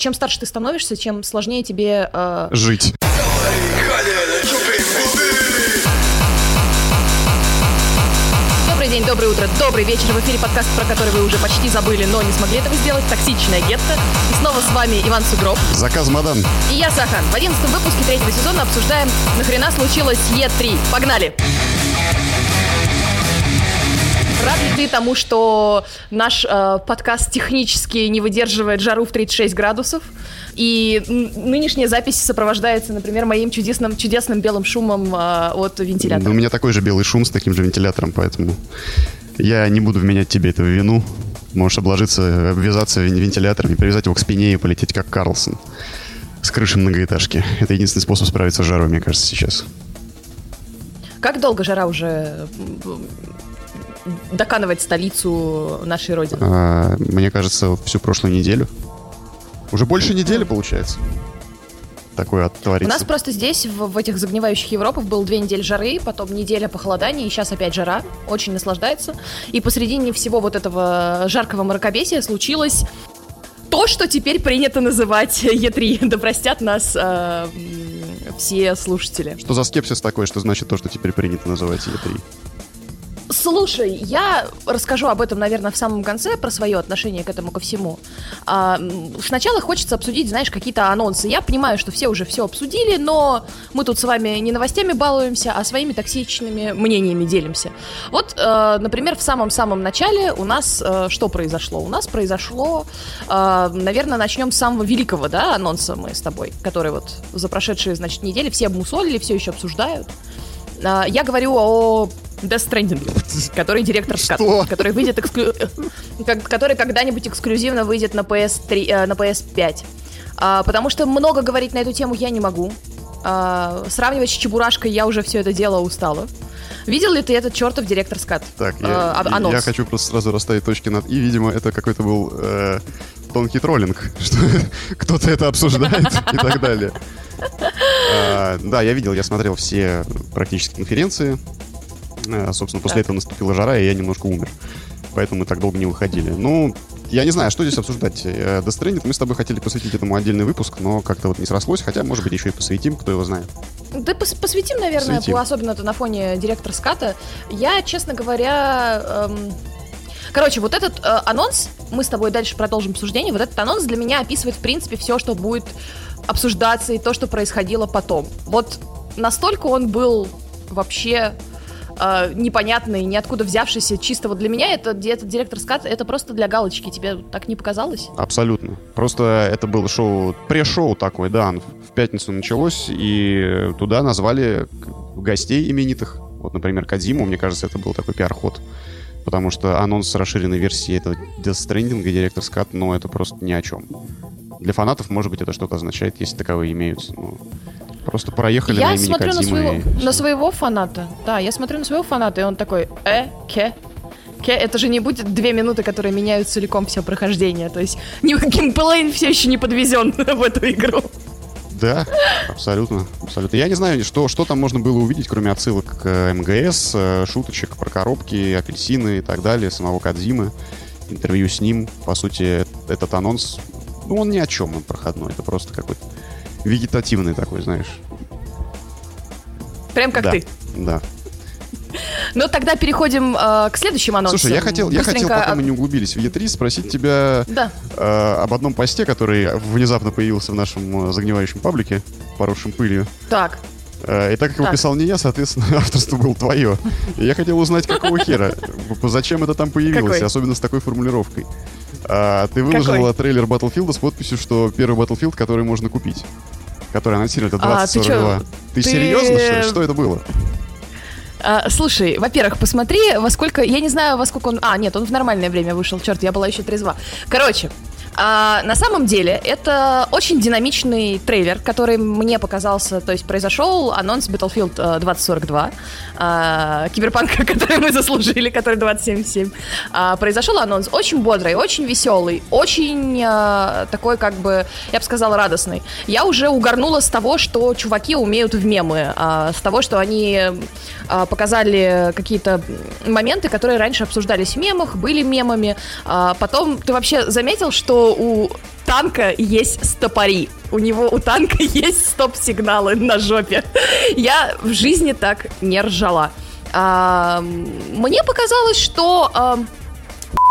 чем старше ты становишься, чем сложнее тебе... Э... Жить. Добрый день, доброе утро, добрый вечер. В эфире подкаст, про который вы уже почти забыли, но не смогли этого сделать. Токсичная гетто. И снова с вами Иван Сугроб. Заказ Мадан. И я, Сахан. В одиннадцатом выпуске третьего сезона обсуждаем, нахрена случилось Е3. Погнали! Рад ли ты тому, что наш э, подкаст технически не выдерживает жару в 36 градусов? И нынешняя запись сопровождается, например, моим чудесным, чудесным белым шумом э, от вентилятора. Ну, у меня такой же белый шум с таким же вентилятором, поэтому я не буду вменять тебе эту вину. Можешь обложиться, обвязаться вентилятором и привязать его к спине и полететь как Карлсон с крыши многоэтажки. Это единственный способ справиться с жарой, мне кажется, сейчас. Как долго жара уже доканывать столицу нашей родины? А, мне кажется, всю прошлую неделю. Уже больше недели, получается. Такое оттворится. У нас просто здесь, в, в этих загнивающих Европах, был две недели жары, потом неделя похолодания, и сейчас опять жара. Очень наслаждается. И посредине всего вот этого жаркого мракобесия случилось то, что теперь принято называть Е3. Да простят нас э, все слушатели. Что за скепсис такой, что значит то, что теперь принято называть Е3? Слушай, я расскажу об этом, наверное, в самом конце, про свое отношение к этому ко всему. А, сначала хочется обсудить, знаешь, какие-то анонсы. Я понимаю, что все уже все обсудили, но мы тут с вами не новостями балуемся, а своими токсичными мнениями делимся. Вот, э, например, в самом-самом начале у нас э, что произошло? У нас произошло, э, наверное, начнем с самого великого, да, анонса мы с тобой, который вот за прошедшие, значит, недели все обмусолили, все еще обсуждают. Э, я говорю о Death Stranding, который директор скат, который выйдет эксклю... который когда-нибудь эксклюзивно выйдет на PS3, э, на PS5. А, потому что много говорить на эту тему я не могу. А, сравнивать с Чебурашкой я уже все это дело устала. Видел ли ты этот чертов директор скат? Так, я, а, анонс? я хочу просто сразу расставить точки над «и». Видимо, это какой-то был э, тонкий троллинг, что кто-то это обсуждает и так далее. А, да, я видел, я смотрел все практически конференции Э, собственно, после этого наступила жара, и я немножко умер. Поэтому мы так долго не выходили. Ну, я не знаю, что здесь обсуждать. Death Stranding, мы с тобой хотели посвятить этому отдельный выпуск, но как-то вот не срослось, хотя, может быть, еще и посвятим, кто его знает. Да пос посвятим, наверное, посвятим. особенно-то на фоне директора ската. Я, честно говоря... Эм... Короче, вот этот э, анонс, мы с тобой дальше продолжим обсуждение, вот этот анонс для меня описывает, в принципе, все, что будет обсуждаться и то, что происходило потом. Вот настолько он был вообще э, непонятный, ниоткуда взявшийся, чисто вот для меня это, этот директор скат, это просто для галочки. Тебе так не показалось? Абсолютно. Просто это было шоу, пре-шоу такой, да, в пятницу началось, и туда назвали гостей именитых. Вот, например, Кадзиму, мне кажется, это был такой пиар-ход. Потому что анонс расширенной версии этого Death Stranding и Director's Cut, ну, это просто ни о чем. Для фанатов, может быть, это что-то означает, если таковые имеются. Ну, Просто проехали я на имени смотрю на своего, и... на своего фаната. Да, я смотрю на своего фаната, и он такой, э, ке, ке. Это же не будет две минуты, которые меняют целиком все прохождение. То есть геймплейн все еще не подвезен в эту игру. Да, абсолютно, абсолютно. Я не знаю, что, что там можно было увидеть, кроме отсылок к МГС, э, шуточек про коробки, апельсины и так далее, самого Кадзимы, интервью с ним. По сути, этот анонс, ну, он ни о чем, он проходной. Это просто какой-то вегетативный такой, знаешь. Прям как да, ты. Да. Ну, тогда переходим э, к следующему анонсу. Слушай, я хотел, я хотел, пока мы не углубились в Е3, спросить тебя да. э, об одном посте, который внезапно появился в нашем э, загнивающем паблике, поросшем пылью. Так. Э, и так как его писал не я, соответственно, авторство было твое. И я хотел узнать, какого хера, зачем это там появилось, Какой? особенно с такой формулировкой. А, ты выложила Какой? трейлер Battlefield с подписью, что первый Battlefield, который можно купить. Который анонсировали, это 2042. А, ты, ты, ты серьезно, что ли? Что это было? А, слушай, во-первых, посмотри, во сколько... Я не знаю, во сколько он... А, нет, он в нормальное время вышел. Черт, я была еще трезва. Короче, а, на самом деле, это очень динамичный трейлер, который мне показался, то есть произошел анонс Battlefield 2042, э, а, киберпанка, который мы заслужили, который 2077. А, произошел анонс очень бодрый, очень веселый, очень а, такой, как бы, я бы сказала, радостный. Я уже угорнула с того, что чуваки умеют в мемы, а, с того, что они а, показали какие-то моменты, которые раньше обсуждались в мемах, были мемами. А, потом ты вообще заметил, что у танка есть стопори. У него у танка есть стоп-сигналы на жопе. Я в жизни так не ржала. А, мне показалось, что... А,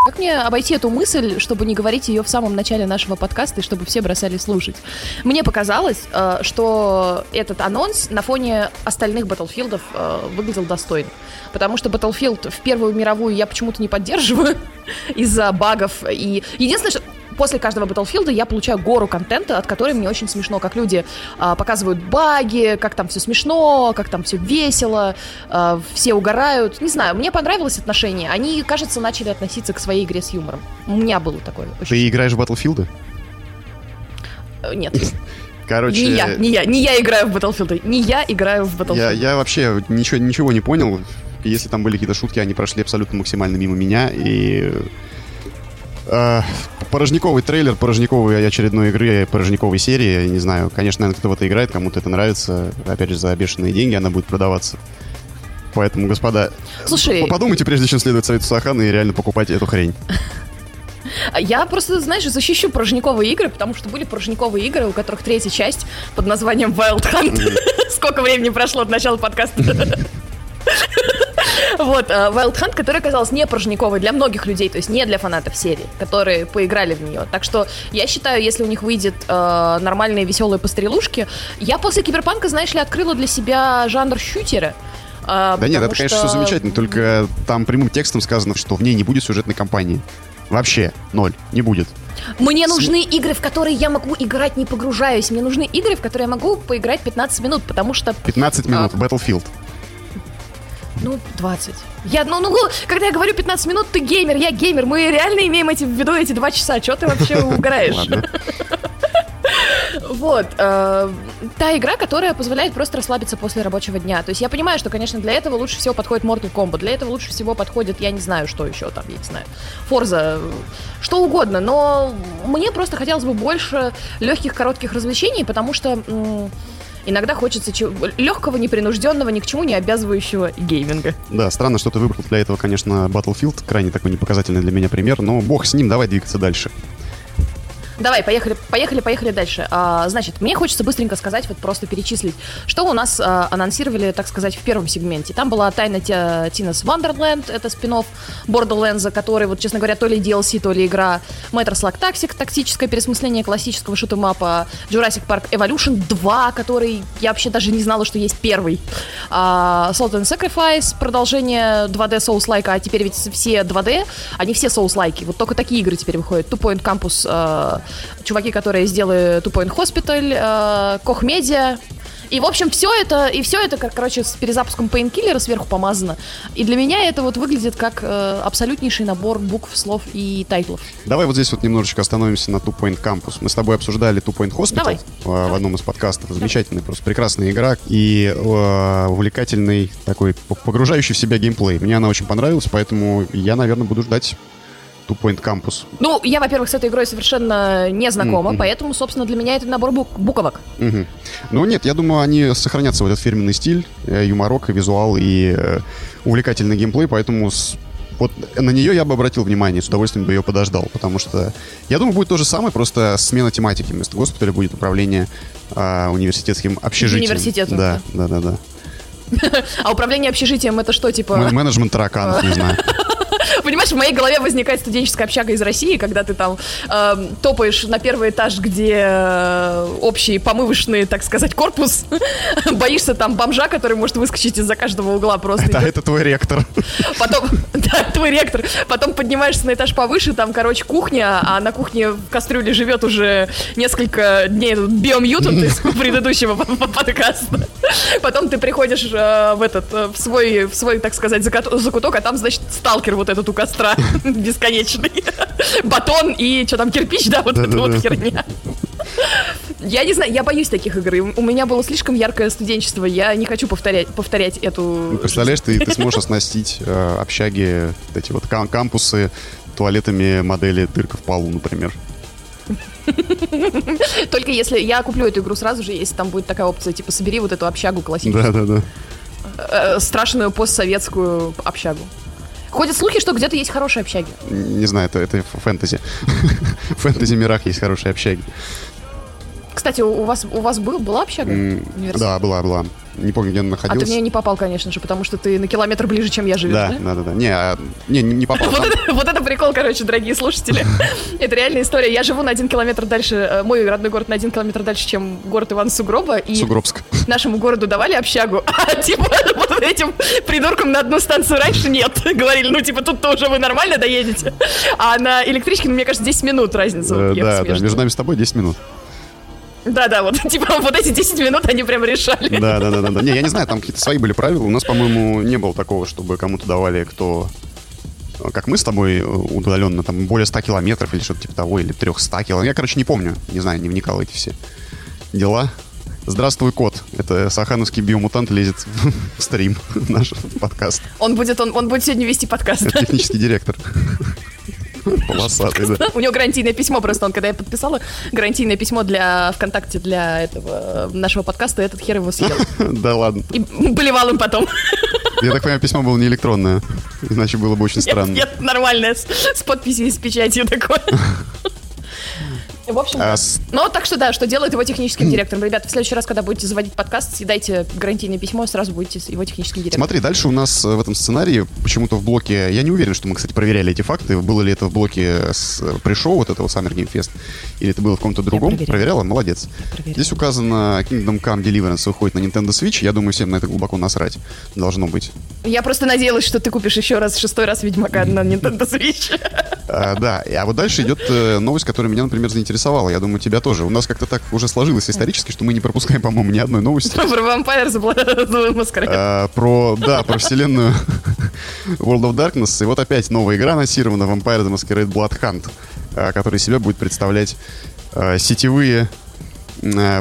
как мне обойти эту мысль, чтобы не говорить ее в самом начале нашего подкаста и чтобы все бросали слушать? Мне показалось, э, что этот анонс на фоне остальных Батлфилдов э, выглядел достойно. Потому что Battlefield в Первую мировую я почему-то не поддерживаю из-за багов. И единственное, что после каждого Battlefield я получаю гору контента, от которой мне очень смешно, как люди а, показывают баги, как там все смешно, как там все весело, а, все угорают. Не знаю, мне понравилось отношение. Они, кажется, начали относиться к своей игре с юмором. У меня было такое. Ты играешь в Battlefield? Э, нет. Короче... Не я, не я, не я играю в Battlefield, не я играю в Battlefield. Я, я вообще ничего, ничего не понял. Если там были какие-то шутки, они прошли абсолютно максимально мимо меня. И Э, порожниковый трейлер порожниковой очередной игры, порожниковой серии. Я не знаю, конечно, наверное, кто в это играет, кому-то это нравится. Опять же, за бешеные деньги она будет продаваться. Поэтому, господа, Слушай, подумайте, прежде чем следовать совету Сахана и реально покупать эту хрень. Я просто, знаешь, защищу порожниковые игры, потому что были порожниковые игры, у которых третья часть под названием Wild Hunt. Сколько времени прошло от начала подкаста? Вот, uh, Wild Hunt, которая оказалась не порожниковой для многих людей, то есть не для фанатов серии, которые поиграли в нее. Так что я считаю, если у них выйдет uh, нормальные веселые пострелушки, я после Киберпанка, знаешь ли, открыла для себя жанр щутера. Uh, да нет, это, что... конечно, все замечательно, только там прямым текстом сказано, что в ней не будет сюжетной кампании. Вообще, ноль, не будет. Мне нужны игры, в которые я могу играть, не погружаясь. Мне нужны игры, в которые я могу поиграть 15 минут, потому что... 15 минут, а... Battlefield. Ну, 20. Я, ну, ну, когда я говорю 15 минут, ты геймер, я геймер. Мы реально имеем эти в виду эти два часа. Чего ты вообще угораешь? Вот. Э, та игра, которая позволяет просто расслабиться после рабочего дня. То есть я понимаю, что, конечно, для этого лучше всего подходит Mortal Kombat. Для этого лучше всего подходит, я не знаю, что еще там, я не знаю, Forza, что угодно. Но мне просто хотелось бы больше легких, коротких развлечений, потому что... М- иногда хочется легкого, непринужденного, ни к чему не обязывающего гейминга. Да, странно, что ты выбрал для этого, конечно, Battlefield, крайне такой непоказательный для меня пример, но бог с ним, давай двигаться дальше. Давай, поехали, поехали, поехали дальше. А, значит, мне хочется быстренько сказать, вот просто перечислить, что у нас а, анонсировали, так сказать, в первом сегменте. Там была тайна Тинес Вандерленд, это спин Borderlands, который, вот, честно говоря, то ли DLC, то ли игра Metro Slug Tactic, тактическое пересмысление классического шутемапа, Jurassic Park Evolution 2, который я вообще даже не знала, что есть первый. А, Salt and Sacrifice, продолжение 2D Souls-like, а теперь ведь все 2D, они все Souls-like. Вот только такие игры теперь выходят. Two Point Campus а, чуваки, которые сделали Two Point Hospital, Koch Media, и, в общем, все это, и все это, как, короче, с перезапуском Painkiller сверху помазано. И для меня это вот выглядит как э, абсолютнейший набор букв, слов и тайтлов. Давай вот здесь вот немножечко остановимся на Two Point Campus. Мы с тобой обсуждали Two Point Hospital Давай. в одном из подкастов. Замечательный, просто прекрасная игра и э, увлекательный такой погружающий в себя геймплей. Мне она очень понравилась, поэтому я, наверное, буду ждать Two Point Campus? Ну, я, во-первых, с этой игрой совершенно не знакома, mm-hmm. поэтому, собственно, для меня это набор бук- буковок. Mm-hmm. Ну, нет, я думаю, они сохранятся в этот фирменный стиль, э, юморок, и визуал и э, увлекательный геймплей, поэтому с вот на нее я бы обратил внимание, с удовольствием бы ее подождал, потому что я думаю, будет то же самое, просто смена тематики. Вместо госпиталя будет управление а, университетским общежитием. Университетом. Да, да, да, да. А управление общежитием это что, типа? Менеджмент тараканов, не знаю. Понимаешь, в моей голове возникает студенческая общага из России, когда ты там э, топаешь на первый этаж, где э, общий помывочный, так сказать, корпус, боишься там бомжа, который может выскочить из-за каждого угла просто. Да, это твой ректор. Потом, да, твой ректор. Потом поднимаешься на этаж повыше, там, короче, кухня, а на кухне в кастрюле живет уже несколько дней биомьютант из предыдущего подкаста. Потом ты приходишь э, в этот, э, в свой, в свой, так сказать, закуток, а там, значит, сталкер вот этот у костра бесконечный. Батон и что там, кирпич, да, вот эта вот херня. Я не знаю, я боюсь таких игр. У меня было слишком яркое студенчество. Я не хочу повторять, повторять эту... Ну, представляешь, ты, ты сможешь оснастить э, общаги, эти вот кам кампусы туалетами модели дырка в полу, например. Только если я куплю эту игру сразу же, если там будет такая опция, типа собери вот эту общагу классическую. Да, да, да. Страшную постсоветскую общагу. Ходят слухи, что где-то есть хорошие общаги. Не знаю, это, это фэнтези. В фэнтези мирах есть хорошие общаги. Кстати, у вас, у вас был, была общага? да, была, была. Не помню, где она находилась. А ты мне не попал, конечно же, потому что ты на километр ближе, чем я живу, да? Да, да, да. Не, а, не, не попал. вот, это, вот это прикол, короче, дорогие слушатели. это реальная история. Я живу на один километр дальше, э, мой родной город на один километр дальше, чем город Иван Сугроба. И Сугробск. нашему городу давали общагу, а типа вот этим придуркам на одну станцию раньше нет. Говорили, ну типа тут-то уже вы нормально доедете. А на электричке, ну, мне кажется, 10 минут разница. Э, да, да, между нами с тобой 10 минут. Да-да, вот типа вот эти 10 минут они прям решали. Да, да, да, да, да. Не, я не знаю, там какие-то свои были правила. У нас, по-моему, не было такого, чтобы кому-то давали, кто как мы с тобой э, удаленно, там, более 100 километров или что-то типа того, или 300 километров. Я, короче, не помню, не знаю, не вникал в эти все дела. Здравствуй, кот. Это сахановский биомутант лезет в стрим наш подкаст. Он будет, он, он будет сегодня вести подкаст. Это технический директор. Полосатый, да. У него гарантийное письмо просто. Он, когда я подписала гарантийное письмо для ВКонтакте для этого нашего подкаста, этот хер его съел. Да ладно. И болевал им потом. Я так понимаю, письмо было не электронное. Иначе было бы очень странно. Нет, нормальное, с подписью и с печатью такое. В общем, а с... ну так что да, что делает его техническим директором. Ребята, в следующий раз, когда будете заводить подкаст, съедайте гарантийное письмо, сразу будете его техническим директором. Смотри, дальше у нас в этом сценарии почему-то в блоке, я не уверен, что мы, кстати, проверяли эти факты, было ли это в блоке с пришел вот этого Summer Game Fest, или это было в каком-то другом. Проверяла, молодец. Проверяла. Здесь указано Kingdom Come Deliverance выходит на Nintendo Switch, я думаю, всем на это глубоко насрать должно быть. Я просто надеялась, что ты купишь еще раз шестой раз Ведьмака на Nintendo Switch. А, да, а вот дальше идет э, новость, которая меня, например, заинтересовала. Я думаю, тебя тоже. У нас как-то так уже сложилось исторически, что мы не пропускаем, по-моему, ни одной новости. Про Vampire the Masquerade. Про, да, про вселенную World of Darkness. И вот опять новая игра анонсирована, Vampire the Masquerade Blood Hunt, а, которая себя будет представлять а, сетевые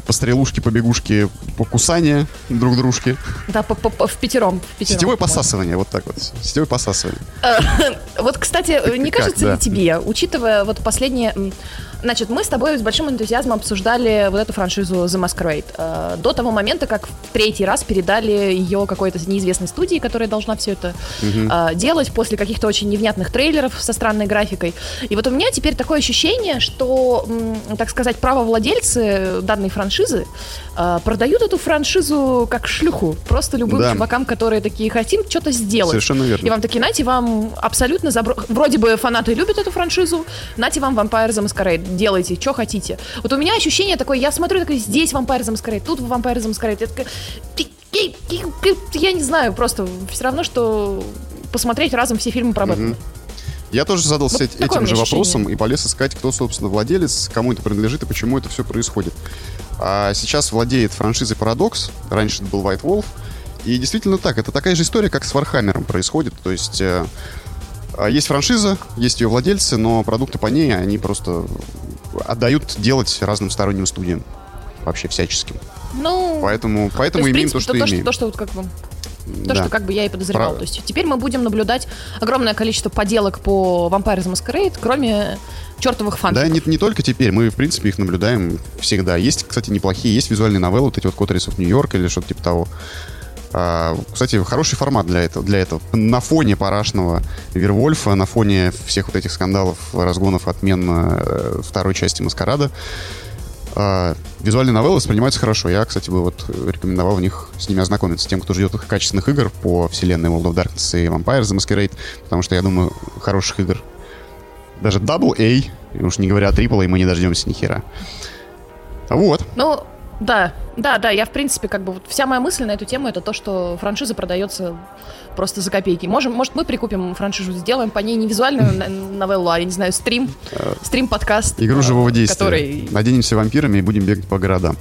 пострелушки, побегушки, покусания друг дружки. Да, по -по в пятером. В пятером Сетевое посасывание, вот так вот. Сетевое посасывание. Вот, кстати, не кажется ли тебе, учитывая вот последние Значит, мы с тобой с большим энтузиазмом обсуждали вот эту франшизу The Masquerade. Э, до того момента, как в третий раз передали ее какой-то неизвестной студии, которая должна все это угу. делать после каких-то очень невнятных трейлеров со странной графикой. И вот у меня теперь такое ощущение, что, так сказать, правовладельцы данной франшизы э, продают эту франшизу как шлюху. Просто любым да. чувакам, которые такие хотим что-то сделать. Совершенно верно. И вам такие, нате, вам абсолютно забро... Вроде бы фанаты любят эту франшизу, нате вам Vampire the Masquerade делайте, что хотите. Вот у меня ощущение такое, я смотрю, такое, здесь Vampire the Masquerade, тут Vampire the Masquerade. Я такая, я не знаю, просто все равно, что посмотреть разом все фильмы про Бэтмена. Я тоже задался вот этим же вопросом и полез искать, кто, собственно, владелец, кому это принадлежит и почему это все происходит. А сейчас владеет франшизой Paradox, раньше это был White Wolf, и действительно так, это такая же история, как с Warhammer ом происходит, то есть э, есть франшиза, есть ее владельцы, но продукты по ней, они просто отдают делать разным сторонним студиям. Вообще всяческим. Ну, поэтому, поэтому то есть, имеем принципе, то, что то, имеем. То, что, то, что вот как бы то, да. что как бы я и подозревал. Про... То есть теперь мы будем наблюдать огромное количество поделок по Vampire the Masquerade, кроме чертовых фанатов. Да, не, не только теперь. Мы, в принципе, их наблюдаем всегда. Есть, кстати, неплохие. Есть визуальные новеллы, вот эти вот Коттерис Нью-Йорк или что-то типа того. А, кстати, хороший формат для этого, для этого. На фоне парашного Вервольфа, на фоне всех вот этих скандалов, разгонов, отмен э, второй части Маскарада, а, визуальные новеллы воспринимаются хорошо. Я, кстати, бы вот рекомендовал в них с ними ознакомиться. Тем, кто ждет качественных игр по вселенной World of Darkness и Vampire The Masquerade, потому что, я думаю, хороших игр даже Double A, уж не говоря о Triple A, мы не дождемся ни хера. Вот. Ну, да, да, да, я в принципе как бы вот вся моя мысль на эту тему это то, что франшиза продается просто за копейки. Можем, может мы прикупим франшизу, сделаем по ней не визуальную новеллу, а я не знаю стрим, стрим-подкаст. Игру живого действия. Который... Наденемся вампирами и будем бегать по городам.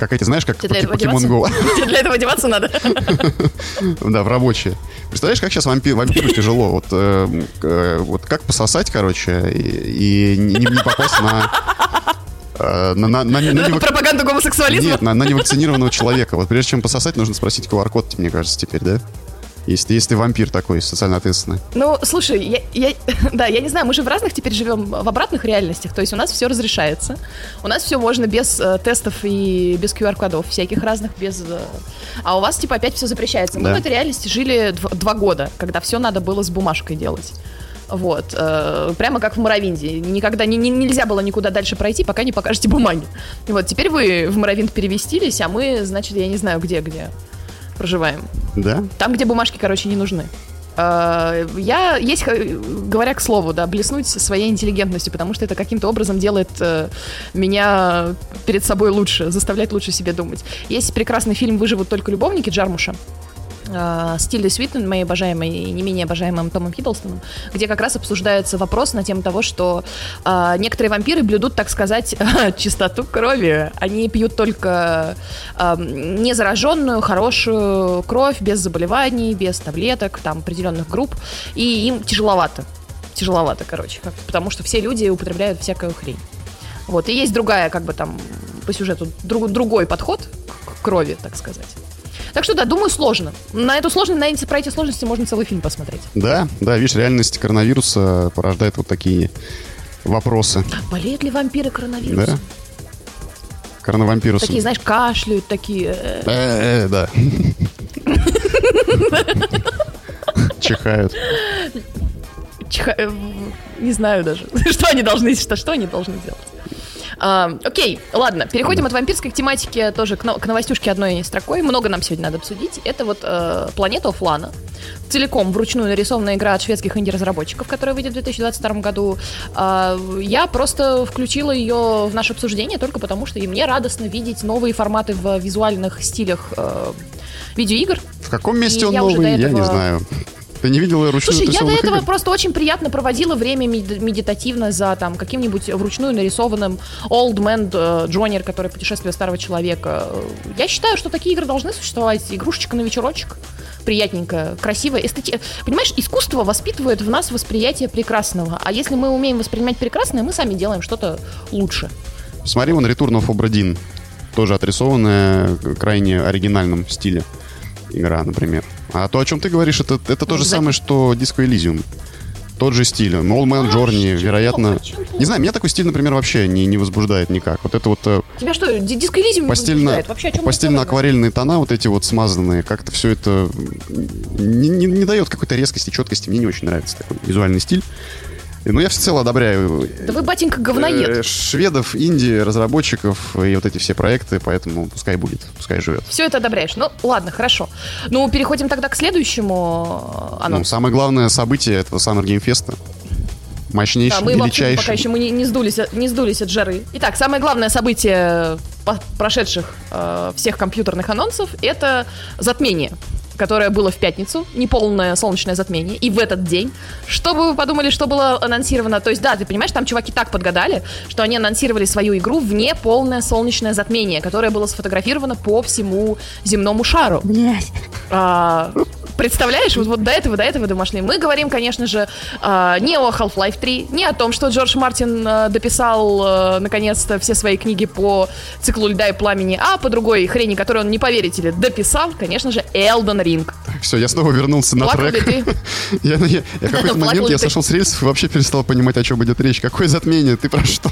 Как эти, знаешь, как Покемон Go. Тебе для этого одеваться надо? Да, в рабочие. Представляешь, как сейчас вампир, вампиру тяжело? Вот, э, э, вот как пососать, короче, и, не попасть на Э, на, на, на, на, Пропаганду гомосексуализма? Нет, на, на невакцинированного человека. Вот прежде чем пососать, нужно спросить QR-код, мне кажется, теперь, да? Если, если ты вампир такой, социально ответственный. Ну, слушай, я, я, да, я не знаю, мы же в разных теперь живем, в обратных реальностях, то есть у нас все разрешается. У нас все можно без э, тестов и без QR-кодов всяких разных, без... Э, а у вас, типа, опять все запрещается. Мы да. в этой реальности жили дв- два года, когда все надо было с бумажкой делать. Вот, э, прямо как в Моровинде. Никогда не, не, нельзя было никуда дальше пройти, пока не покажете бумаги. Вот теперь вы в Моровинд перевестились, а мы, значит, я не знаю где, где проживаем. Да? Там, где бумажки, короче, не нужны. Э, я, есть, говоря к слову, да, блеснуть своей интеллигентностью, потому что это каким-то образом делает э, меня перед собой лучше, заставляет лучше себе думать. Есть прекрасный фильм «Выживут только любовники» Джармуша э, с Тильдой Свитон, моей обожаемой и не менее обожаемым Томом Хиддлстоном, где как раз обсуждается вопрос на тему того, что э, некоторые вампиры блюдут, так сказать, чистоту крови. Они пьют только э, незараженную, хорошую кровь, без заболеваний, без таблеток, там, определенных групп, и им тяжеловато. Тяжеловато, короче, потому что все люди употребляют всякую хрень. Вот, и есть другая, как бы там, по сюжету, друг, другой подход к крови, так сказать. Так что да, думаю, сложно. На эту сложность, на эти, про эти сложности можно целый фильм посмотреть. Да, да, видишь, реальность коронавируса порождает вот такие вопросы. Болеют ли вампиры коронавирусом? Да. Коронавампирусом. Такие, знаешь, кашляют, такие... Э, э, да. Чихают. Чиха... Э, не знаю даже, что они должны, что, что они должны делать. А, окей, ладно, переходим от вампирской к тематике тоже к, к новостюшке одной строкой. Много нам сегодня надо обсудить. Это вот э, планета Офлана. Целиком вручную нарисованная игра от шведских инди-разработчиков, которая выйдет в 2022 году. Э, я просто включила ее в наше обсуждение только потому, что и мне радостно видеть новые форматы в визуальных стилях э, видеоигр. В каком месте и он новый, этого... я не знаю. Ты не видела ручную Слушай, я до этого игр? просто очень приятно проводила время медитативно за там каким-нибудь вручную нарисованным Old Man uh, Junior, который путешествие старого человека. Я считаю, что такие игры должны существовать. Игрушечка на вечерочек приятненькая, красивая, эстети... Понимаешь, искусство воспитывает в нас восприятие прекрасного. А если мы умеем воспринимать прекрасное, мы сами делаем что-то лучше. Смотри, вон Return of Obra Dinn. Тоже отрисованная крайне оригинальном стиле игра, например. А то, о чем ты говоришь, это, это то же самое, что Disco Elysium. Тот же стиль. All Man Journey, вероятно... Не знаю, меня такой стиль, например, вообще не, не возбуждает никак. Вот это вот... Э, Тебя что, Disco Elysium постельно, Вообще, Постельно-акварельные тона, вот эти вот смазанные, как-то все это не, не, не дает какой-то резкости, четкости. Мне не очень нравится такой визуальный стиль. Ну, я всецело одобряю... Да вы, батенька, говноед. Э, шведов, Индии, разработчиков и вот эти все проекты, поэтому пускай будет, пускай живет. Все это одобряешь. Ну, ладно, хорошо. Ну, переходим тогда к следующему анонсу. Ну, самое главное событие этого Summer Game Fest. Мощнейший, да, мы величайший. пока еще мы не, не, сдулись, не сдулись от жары. Итак, самое главное событие прошедших э, всех компьютерных анонсов это затмение которое было в пятницу, неполное солнечное затмение, и в этот день, что бы вы подумали, что было анонсировано? То есть, да, ты понимаешь, там чуваки так подгадали, что они анонсировали свою игру в неполное солнечное затмение, которое было сфотографировано по всему земному шару. Блять. А, Представляешь, вот, вот до этого, до этого домашние. Мы говорим, конечно же, э, не о Half-Life 3, не о том, что Джордж Мартин э, дописал э, наконец-то все свои книги по циклу льда и пламени, а по другой хрени, которую он, не поверите ли, дописал, конечно же, Elden Ring. Так, все, я снова вернулся на Плакал трек. Я, я какой-то момент я сошел с рельсов и вообще перестал понимать, о чем идет речь. Какое затмение? Ты про что?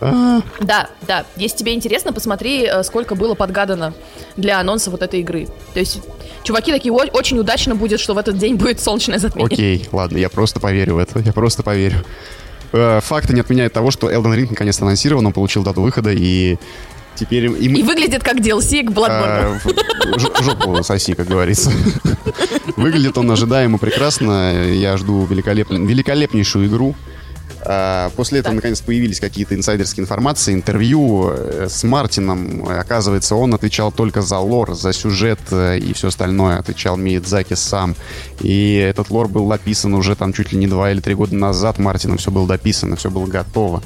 Да, да. Если тебе интересно, посмотри, э, сколько было подгадано для анонса вот этой игры. То есть, чуваки такие, очень удачно будет, что в этот день будет солнечное затмение. Окей, ладно, я просто поверю в это. Я просто поверю. Э, факты не отменяют того, что Elden Ring наконец анонсирован, он получил дату выхода, и теперь... И, и выглядит как DLC к Bloodborne. А, жопу соси, как говорится. Выглядит он ожидаемо прекрасно. Я жду великолепнейшую игру. А, после этого, наконец, появились какие-то инсайдерские информации, интервью э, с Мартином. Оказывается, он отвечал только за лор, за сюжет э, и все остальное. Отвечал Миядзаки сам. И этот лор был написан уже там чуть ли не два или три года назад. Мартином все было дописано, все было готово.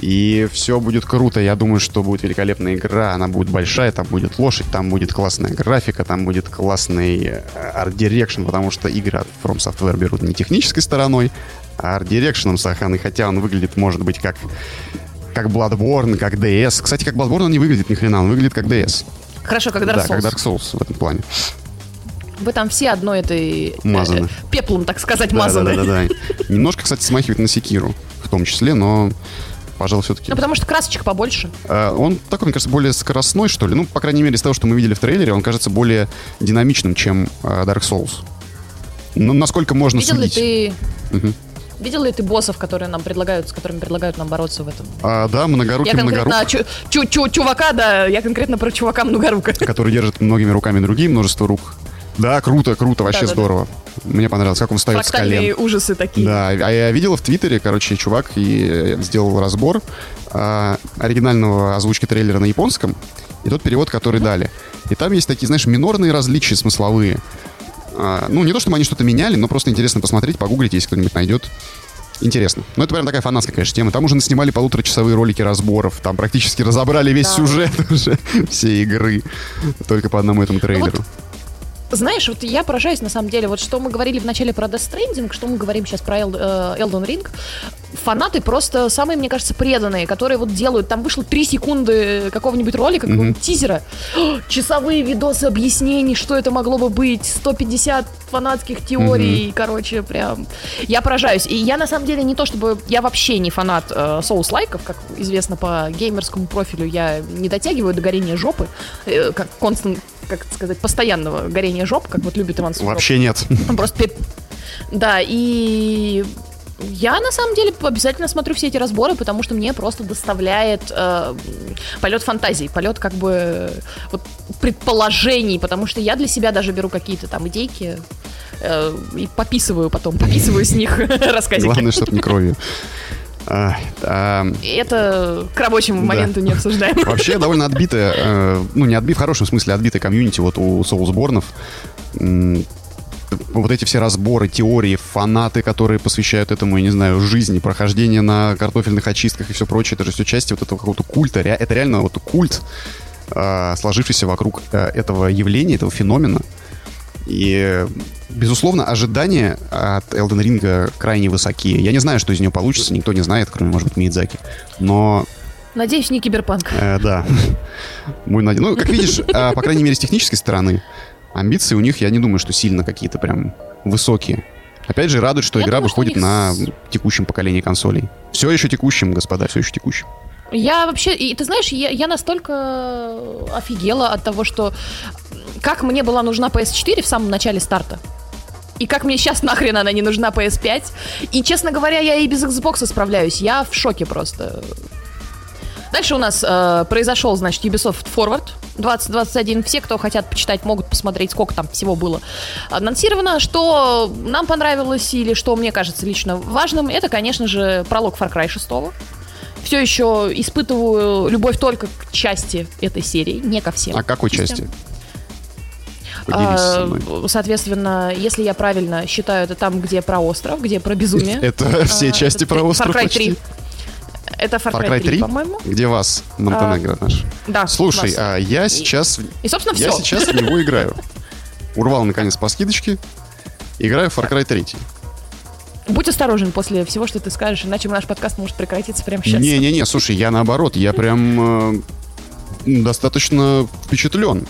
И все будет круто. Я думаю, что будет великолепная игра. Она будет большая, там будет лошадь, там будет классная графика, там будет классный art direction, потому что игры от From Software берут не технической стороной, art direction ом, Сахан, и хотя он выглядит, может быть, как, как Bloodborne, как DS. Кстати, как Bloodborne он не выглядит ни хрена, он выглядит как DS. Хорошо, как Dark Souls. Да, как Dark Souls в этом плане. Вы там все одной этой... Э, Мазаны. Э, пеплом, так сказать, да, мазаны. Да-да-да. Немножко, кстати, смахивает на секиру в том числе, но пожалуй, все-таки. Ну, потому что красочек побольше. Uh, он такой, мне кажется, более скоростной, что ли. Ну, по крайней мере, из того, что мы видели в трейлере, он кажется более динамичным, чем uh, Dark Souls. Ну, насколько можно Видел судить. ли ты... Угу. Видел ли ты боссов, которые нам предлагают, с которыми предлагают нам бороться в этом? А, да, многорукий я конкретно чу- чу- чу- чувака, да, я конкретно про чувака многорука. Который держит многими руками другие множество рук. Да, круто, круто, вообще да, здорово. Да. Мне понравилось, как он встает с колен. ужасы такие. Да, а я видел в Твиттере, короче, чувак и сделал разбор а, оригинального озвучки трейлера на японском и тот перевод, который дали. И там есть такие, знаешь, минорные различия смысловые. А, ну, не то, чтобы они что-то меняли, но просто интересно посмотреть, погуглить, если кто-нибудь найдет. Интересно. Ну, это прям такая фанатская, конечно, тема. Там уже снимали полуторачасовые ролики разборов. Там практически разобрали весь да. сюжет уже всей игры. Только по одному этому трейлеру. Ну, вот знаешь, вот я поражаюсь на самом деле, вот что мы говорили вначале про Death Stranding, что мы говорим сейчас про Elden Ring, фанаты просто самые, мне кажется, преданные, которые вот делают, там вышло 3 секунды какого-нибудь ролика, какого-нибудь mm-hmm. тизера, часовые видосы объяснений, что это могло бы быть, 150 фанатских теорий, mm-hmm. короче, прям, я поражаюсь. И я на самом деле не то, чтобы, я вообще не фанат э, соус-лайков, как известно по геймерскому профилю, я не дотягиваю до горения жопы, э, как Констант как сказать, постоянного горения жоп, как вот любит Иван Сугроб. Вообще нет. Просто... Да, и я на самом деле обязательно смотрю все эти разборы, потому что мне просто доставляет э, полет фантазии, полет как бы вот, предположений, потому что я для себя даже беру какие-то там идейки э, и пописываю потом, пописываю с них рассказики. Главное, чтобы не кровью. А, а, Это к рабочему моменту да. не обсуждаем. Вообще довольно отбитая, э, ну не отбит в хорошем смысле, отбитая комьюнити вот у Соусборнов. Вот эти все разборы, теории, фанаты, которые посвящают этому, я не знаю, жизни, прохождение на картофельных очистках и все прочее, это же все части вот этого какого-то культа. Это реально вот культ, э, сложившийся вокруг э, этого явления, этого феномена. И, безусловно, ожидания от Elden Ring крайне высокие. Я не знаю, что из нее получится, никто не знает, кроме, может быть, Миядзаки. Но Надеюсь, не киберпанк. Э, да. Мой наде... Ну, как видишь, э, по крайней мере, с технической стороны, амбиции у них, я не думаю, что сильно какие-то прям высокие. Опять же, радует, что я игра думаю, выходит них... на текущем поколении консолей. Все еще текущим, господа, все еще текущим. Я вообще, и ты знаешь, я, я настолько офигела от того, что как мне была нужна PS4 в самом начале старта. И как мне сейчас нахрен она не нужна PS5. И, честно говоря, я и без Xbox справляюсь. Я в шоке просто. Дальше у нас э, произошел, значит, Ubisoft Forward 2021. Все, кто хотят почитать, могут посмотреть, сколько там всего было анонсировано. Что нам понравилось или что мне кажется лично важным, это, конечно же, пролог Far Cry 6 все еще испытываю любовь только к части этой серии, не ко всем. А какой части? А, соответственно, если я правильно считаю, это там, где про остров, где про безумие. Это все а, части про остров Far Cry 3. Это Far Cry 3, по-моему. Где вас, Монтенегро наш? Да. Слушай, а я сейчас... И, собственно, все. Я сейчас в него играю. Урвал, наконец, по скидочке. Играю в Far Cry 3. Будь осторожен после всего, что ты скажешь, иначе наш подкаст может прекратиться прямо сейчас. Не-не-не, слушай, я наоборот, я прям э, достаточно впечатлен.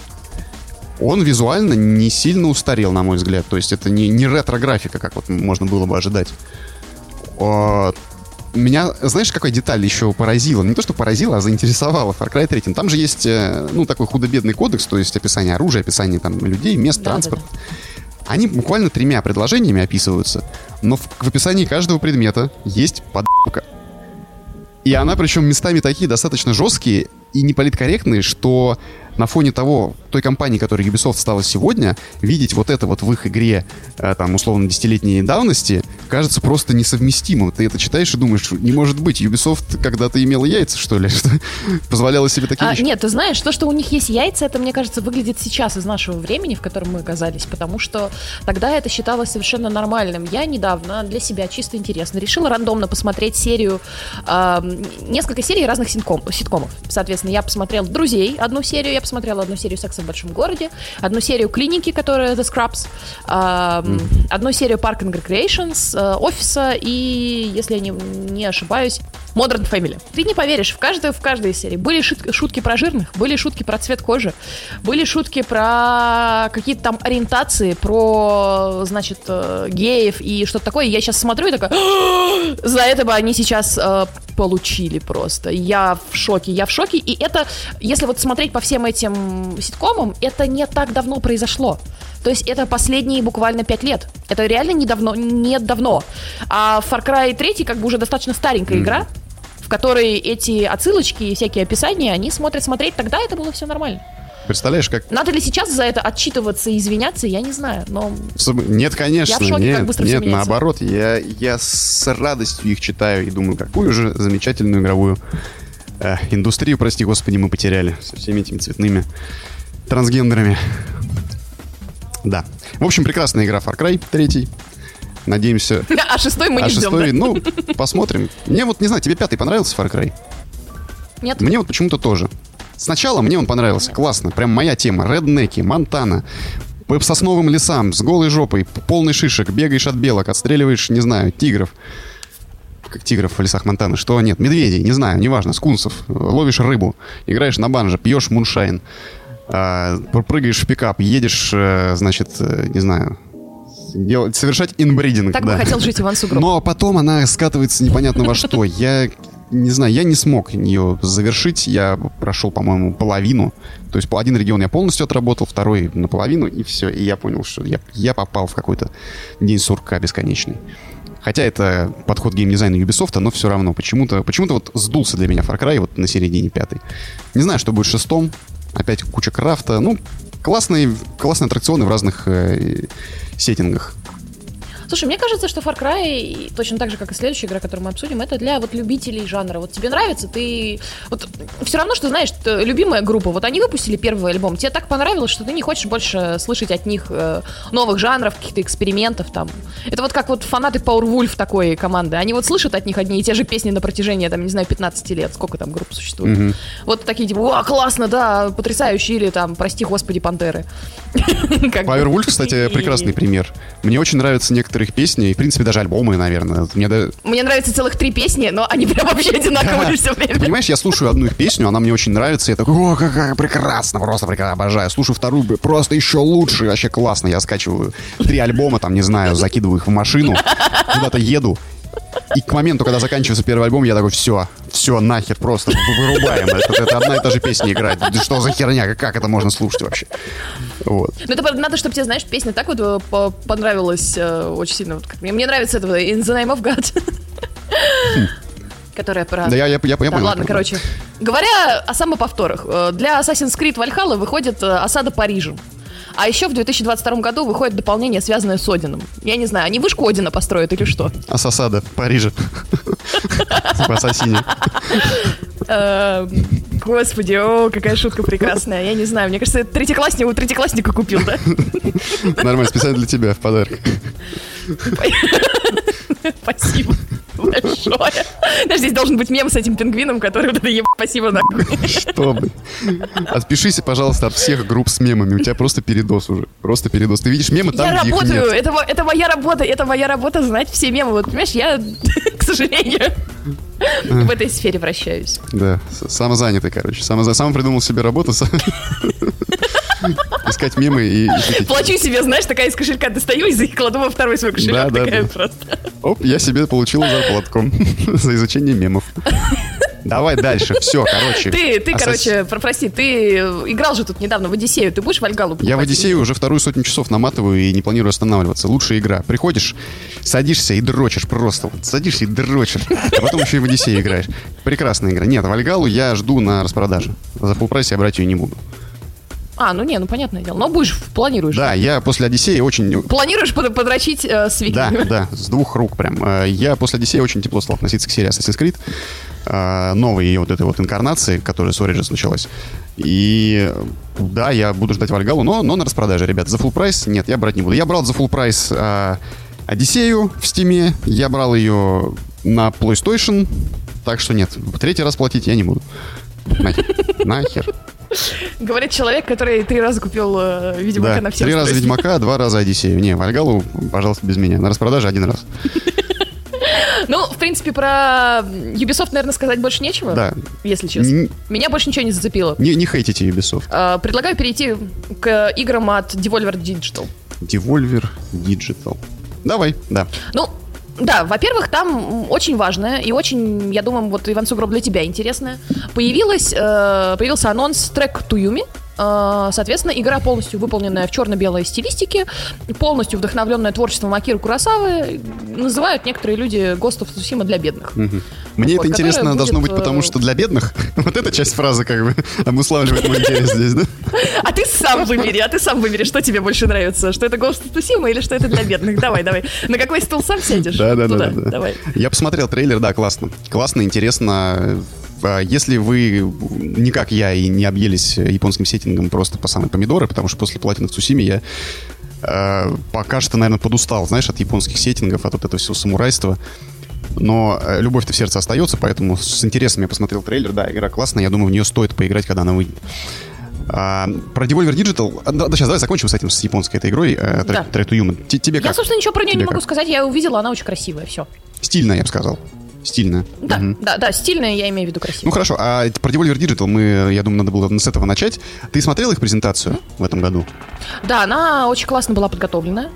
Он визуально не сильно устарел, на мой взгляд. То есть это не, не ретро-графика, как вот можно было бы ожидать. О, меня, знаешь, какая деталь еще поразила? Не то, что поразила, а заинтересовала Far Cry 3. Там же есть, э, ну, такой худо-бедный кодекс, то есть описание оружия, описание там людей, мест, да, транспорта. Да, да. Они буквально тремя предложениями описываются, но в, в описании каждого предмета есть подбка. И она, причем, местами такие достаточно жесткие и неполиткорректные, что на фоне того, той компании, которая Ubisoft стала сегодня, видеть вот это вот в их игре, э, там, условно, десятилетней давности, кажется просто несовместимым. Ты это читаешь и думаешь, не может быть, Ubisoft когда-то имела яйца, что ли, что позволяла себе такие а, вещи? Нет, ты знаешь, то, что у них есть яйца, это, мне кажется, выглядит сейчас из нашего времени, в котором мы оказались, потому что тогда это считалось совершенно нормальным. Я недавно для себя чисто интересно решила рандомно посмотреть серию, э, несколько серий разных ситком, ситкомов. Соответственно, я посмотрела «Друзей», одну серию, я посмотрела одну серию «Секса в большом городе», одну серию «Клиники», которая «The Scrubs», э, mm. одну серию «Park and Recreations», офиса и, если я не, не ошибаюсь, Modern Family. Ты не поверишь, в каждой, в каждой серии были шут, шутки про жирных, были шутки про цвет кожи, были шутки про какие-то там ориентации, про, значит, э, геев и что-то такое. Я сейчас смотрю и такая, за это бы они сейчас э, получили просто. Я в шоке, я в шоке. И это, если вот смотреть по всем этим ситкомам, это не так давно произошло. То есть это последние буквально пять лет. Это реально недавно, не давно. А Far Cry 3 как бы уже достаточно старенькая mm. игра в которой эти отсылочки и всякие описания, они смотрят смотреть, тогда это было все нормально. Представляешь, как... Надо ли сейчас за это отчитываться и извиняться, я не знаю, но... Нет, конечно, я шоке, нет, как нет, наоборот, я, я с радостью их читаю и думаю, какую же замечательную игровую э, индустрию, прости господи, мы потеряли со всеми этими цветными трансгендерами. Да. В общем, прекрасная игра Far Cry 3. Надеемся... А шестой мы не а ждем, шестой, да? ну, посмотрим. Мне вот, не знаю, тебе пятый понравился Far Cry? Нет. Мне вот почему-то тоже. Сначала мне он понравился, классно, прям моя тема. Реднеки, Монтана, по сосновым лесам, с голой жопой, полный шишек, бегаешь от белок, отстреливаешь, не знаю, тигров. Как тигров в лесах Монтаны. Что нет? Медведей, не знаю, неважно, скунсов. Ловишь рыбу, играешь на банже, пьешь муншайн. А, прыгаешь в пикап, едешь, э, значит, э, не знаю, делать, совершать инбридинг. Так да. бы хотел жить Иван Сугроб. Но потом она скатывается непонятно во что. Я не знаю, я не смог ее завершить. Я прошел, по-моему, половину. То есть один регион я полностью отработал, второй наполовину, и все. И я понял, что я, я попал в какой-то день сурка бесконечный. Хотя это подход геймдизайна Ubisoft, но все равно почему-то почему вот сдулся для меня Far Cry вот на середине пятой. Не знаю, что будет в шестом. Опять куча крафта. Ну, классные, классные аттракционы в разных э, сеттингах. Слушай, мне кажется, что Far Cry, точно так же, как и следующая игра, которую мы обсудим, это для вот любителей жанра. Вот тебе нравится, ты... Вот все равно, что, знаешь, любимая группа, вот они выпустили первый альбом, тебе так понравилось, что ты не хочешь больше слышать от них э, новых жанров, каких-то экспериментов там. Это вот как вот фанаты Powerwolf такой команды. Они вот слышат от них одни и те же песни на протяжении, там, не знаю, 15 лет. Сколько там групп существует? Mm-hmm. Вот такие типа, о, классно, да, потрясающе, или там, прости господи, Пантеры. Powerwolf, кстати, прекрасный пример. Мне очень нравятся некоторые некоторых песни, и, в принципе, даже альбомы, наверное. Мне, да... мне нравится целых три песни, но они прям вообще одинаковые да. все время. понимаешь, я слушаю одну их песню, она мне очень нравится, я такой, о, какая прекрасно, просто прекрасно, обожаю. Слушаю вторую, просто еще лучше, вообще классно. Я скачиваю три альбома, там, не знаю, закидываю их в машину, куда-то еду, и к моменту, когда заканчивается первый альбом, я такой, все, все, нахер, просто вырубаем. Это, это одна и та же песня играть. Да что за херня, как это можно слушать вообще? Вот. Ну, это надо, чтобы тебе, знаешь, песня так вот э, понравилась э, очень сильно. Вот, как мне, мне нравится это In the Name of God. Хм. Которая про... Да, я, я, я, я понял. Ладно, короче. Говоря о самоповторах, э, для Assassin's Creed Valhalla выходит осада Парижем. А еще в 2022 году выходит дополнение, связанное с Одином. Я не знаю, они вышку Одина построят или что? Асасада, Парижа. В Ассасине. Эм, господи, о, какая шутка прекрасная. Я не знаю, мне кажется, третьеклассник у третьеклассника купил, да? Нормально, специально для тебя в подарок. Спасибо большое. Знаешь, здесь должен быть мем с этим пингвином, который вот это еб... спасибо нахуй. Чтобы. Отпишись, пожалуйста, от всех групп с мемами. У тебя просто передос уже. Просто передос. Ты видишь мемы там, Я работаю. Это, это моя работа. Это моя работа знать все мемы. Вот, понимаешь, я, к сожалению, в этой сфере вращаюсь. Да, самозанятый, короче. Сам, придумал себе работу. Искать мемы и... Плачу себе, знаешь, такая из кошелька достаю и кладу во второй свой кошелек. Да, да, да. просто. Оп, я себе получил зарплатку за изучение мемов. Давай дальше, все, короче. Ты, ты, короче, прости, ты играл же тут недавно в Одиссею, ты будешь в Альгалу Я в Одиссею уже вторую сотню часов наматываю и не планирую останавливаться. Лучшая игра. Приходишь, садишься и дрочишь просто. Вот, садишься и дрочишь. А потом еще и в Одиссею играешь. Прекрасная игра. Нет, в Альгалу я жду на распродаже. За полпрайс я брать ее не буду. А, ну не, ну понятное дело. Но будешь, планируешь. Да, я после Одиссея очень... Планируешь под, подрочить э, с викингами? Да, да, с двух рук прям. Э, я после Одиссея очень тепло стал относиться к серии Assassin's Creed. Э, новой ее вот этой вот инкарнации, которая с Origins началась. И да, я буду ждать Вальгалу, но, но на распродаже, ребят. За full прайс нет, я брать не буду. Я брал за full прайс э, Одиссею в Стиме, я брал ее на PlayStation, так что нет, третий раз платить я не буду. Нахер. Нахер. Говорит человек, который три раза купил э, Ведьмака да, на все Три раза Ведьмака, два раза Одиссею. Не, Вальгалу, пожалуйста, без меня. На распродаже один раз. Ну, в принципе, про Ubisoft, наверное, сказать больше нечего. Да. Если честно. Меня больше ничего не зацепило. Не, не хейтите Ubisoft. А, предлагаю перейти к играм от Devolver Digital. Devolver Digital. Давай, да. Ну, да, во-первых, там очень важное и очень, я думаю, вот Иван Сугроб для тебя интересное. Появилась, э, появился анонс трек Туюми, соответственно, игра полностью выполненная в черно-белой стилистике, полностью вдохновленная творчеством Акиры Курасавы. Называют некоторые люди Ghost of Tsushima для бедных. Угу. Мне вот, это интересно будет... должно быть, потому э, что для бедных вот эта часть фразы как бы обуславливает мой интерес здесь, да? А ты сам выбери, а ты сам выбери, что тебе больше нравится, что это Ghost of Tsushima или что это для бедных. Давай, давай. На какой стул сам сядешь? Да, да, да, да. Давай. Я посмотрел трейлер, да, классно. Классно, интересно если вы не как я и не объелись японским сеттингом просто по самые помидоры, потому что после платины в Цусиме я э, пока что, наверное, подустал, знаешь, от японских сеттингов, от этого всего самурайства. Но э, любовь-то в сердце остается, поэтому с интересом я посмотрел трейлер. Да, игра классная, я думаю, в нее стоит поиграть, когда она выйдет. А, про Devolver Digital... Да, да, сейчас давай закончим с этим, с японской этой игрой, э, да. To Human. Тебе как? Я, собственно, ничего про нее Тебе не могу как? сказать. Я увидела, она очень красивая, все. Стильная, я бы сказал. Стильная. Да, угу. да, да, стильная, я имею в виду красивая. Ну хорошо, а про Devolver Digital мы, я думаю, надо было с этого начать. Ты смотрел их презентацию в этом году? Да, она очень классно была подготовлена.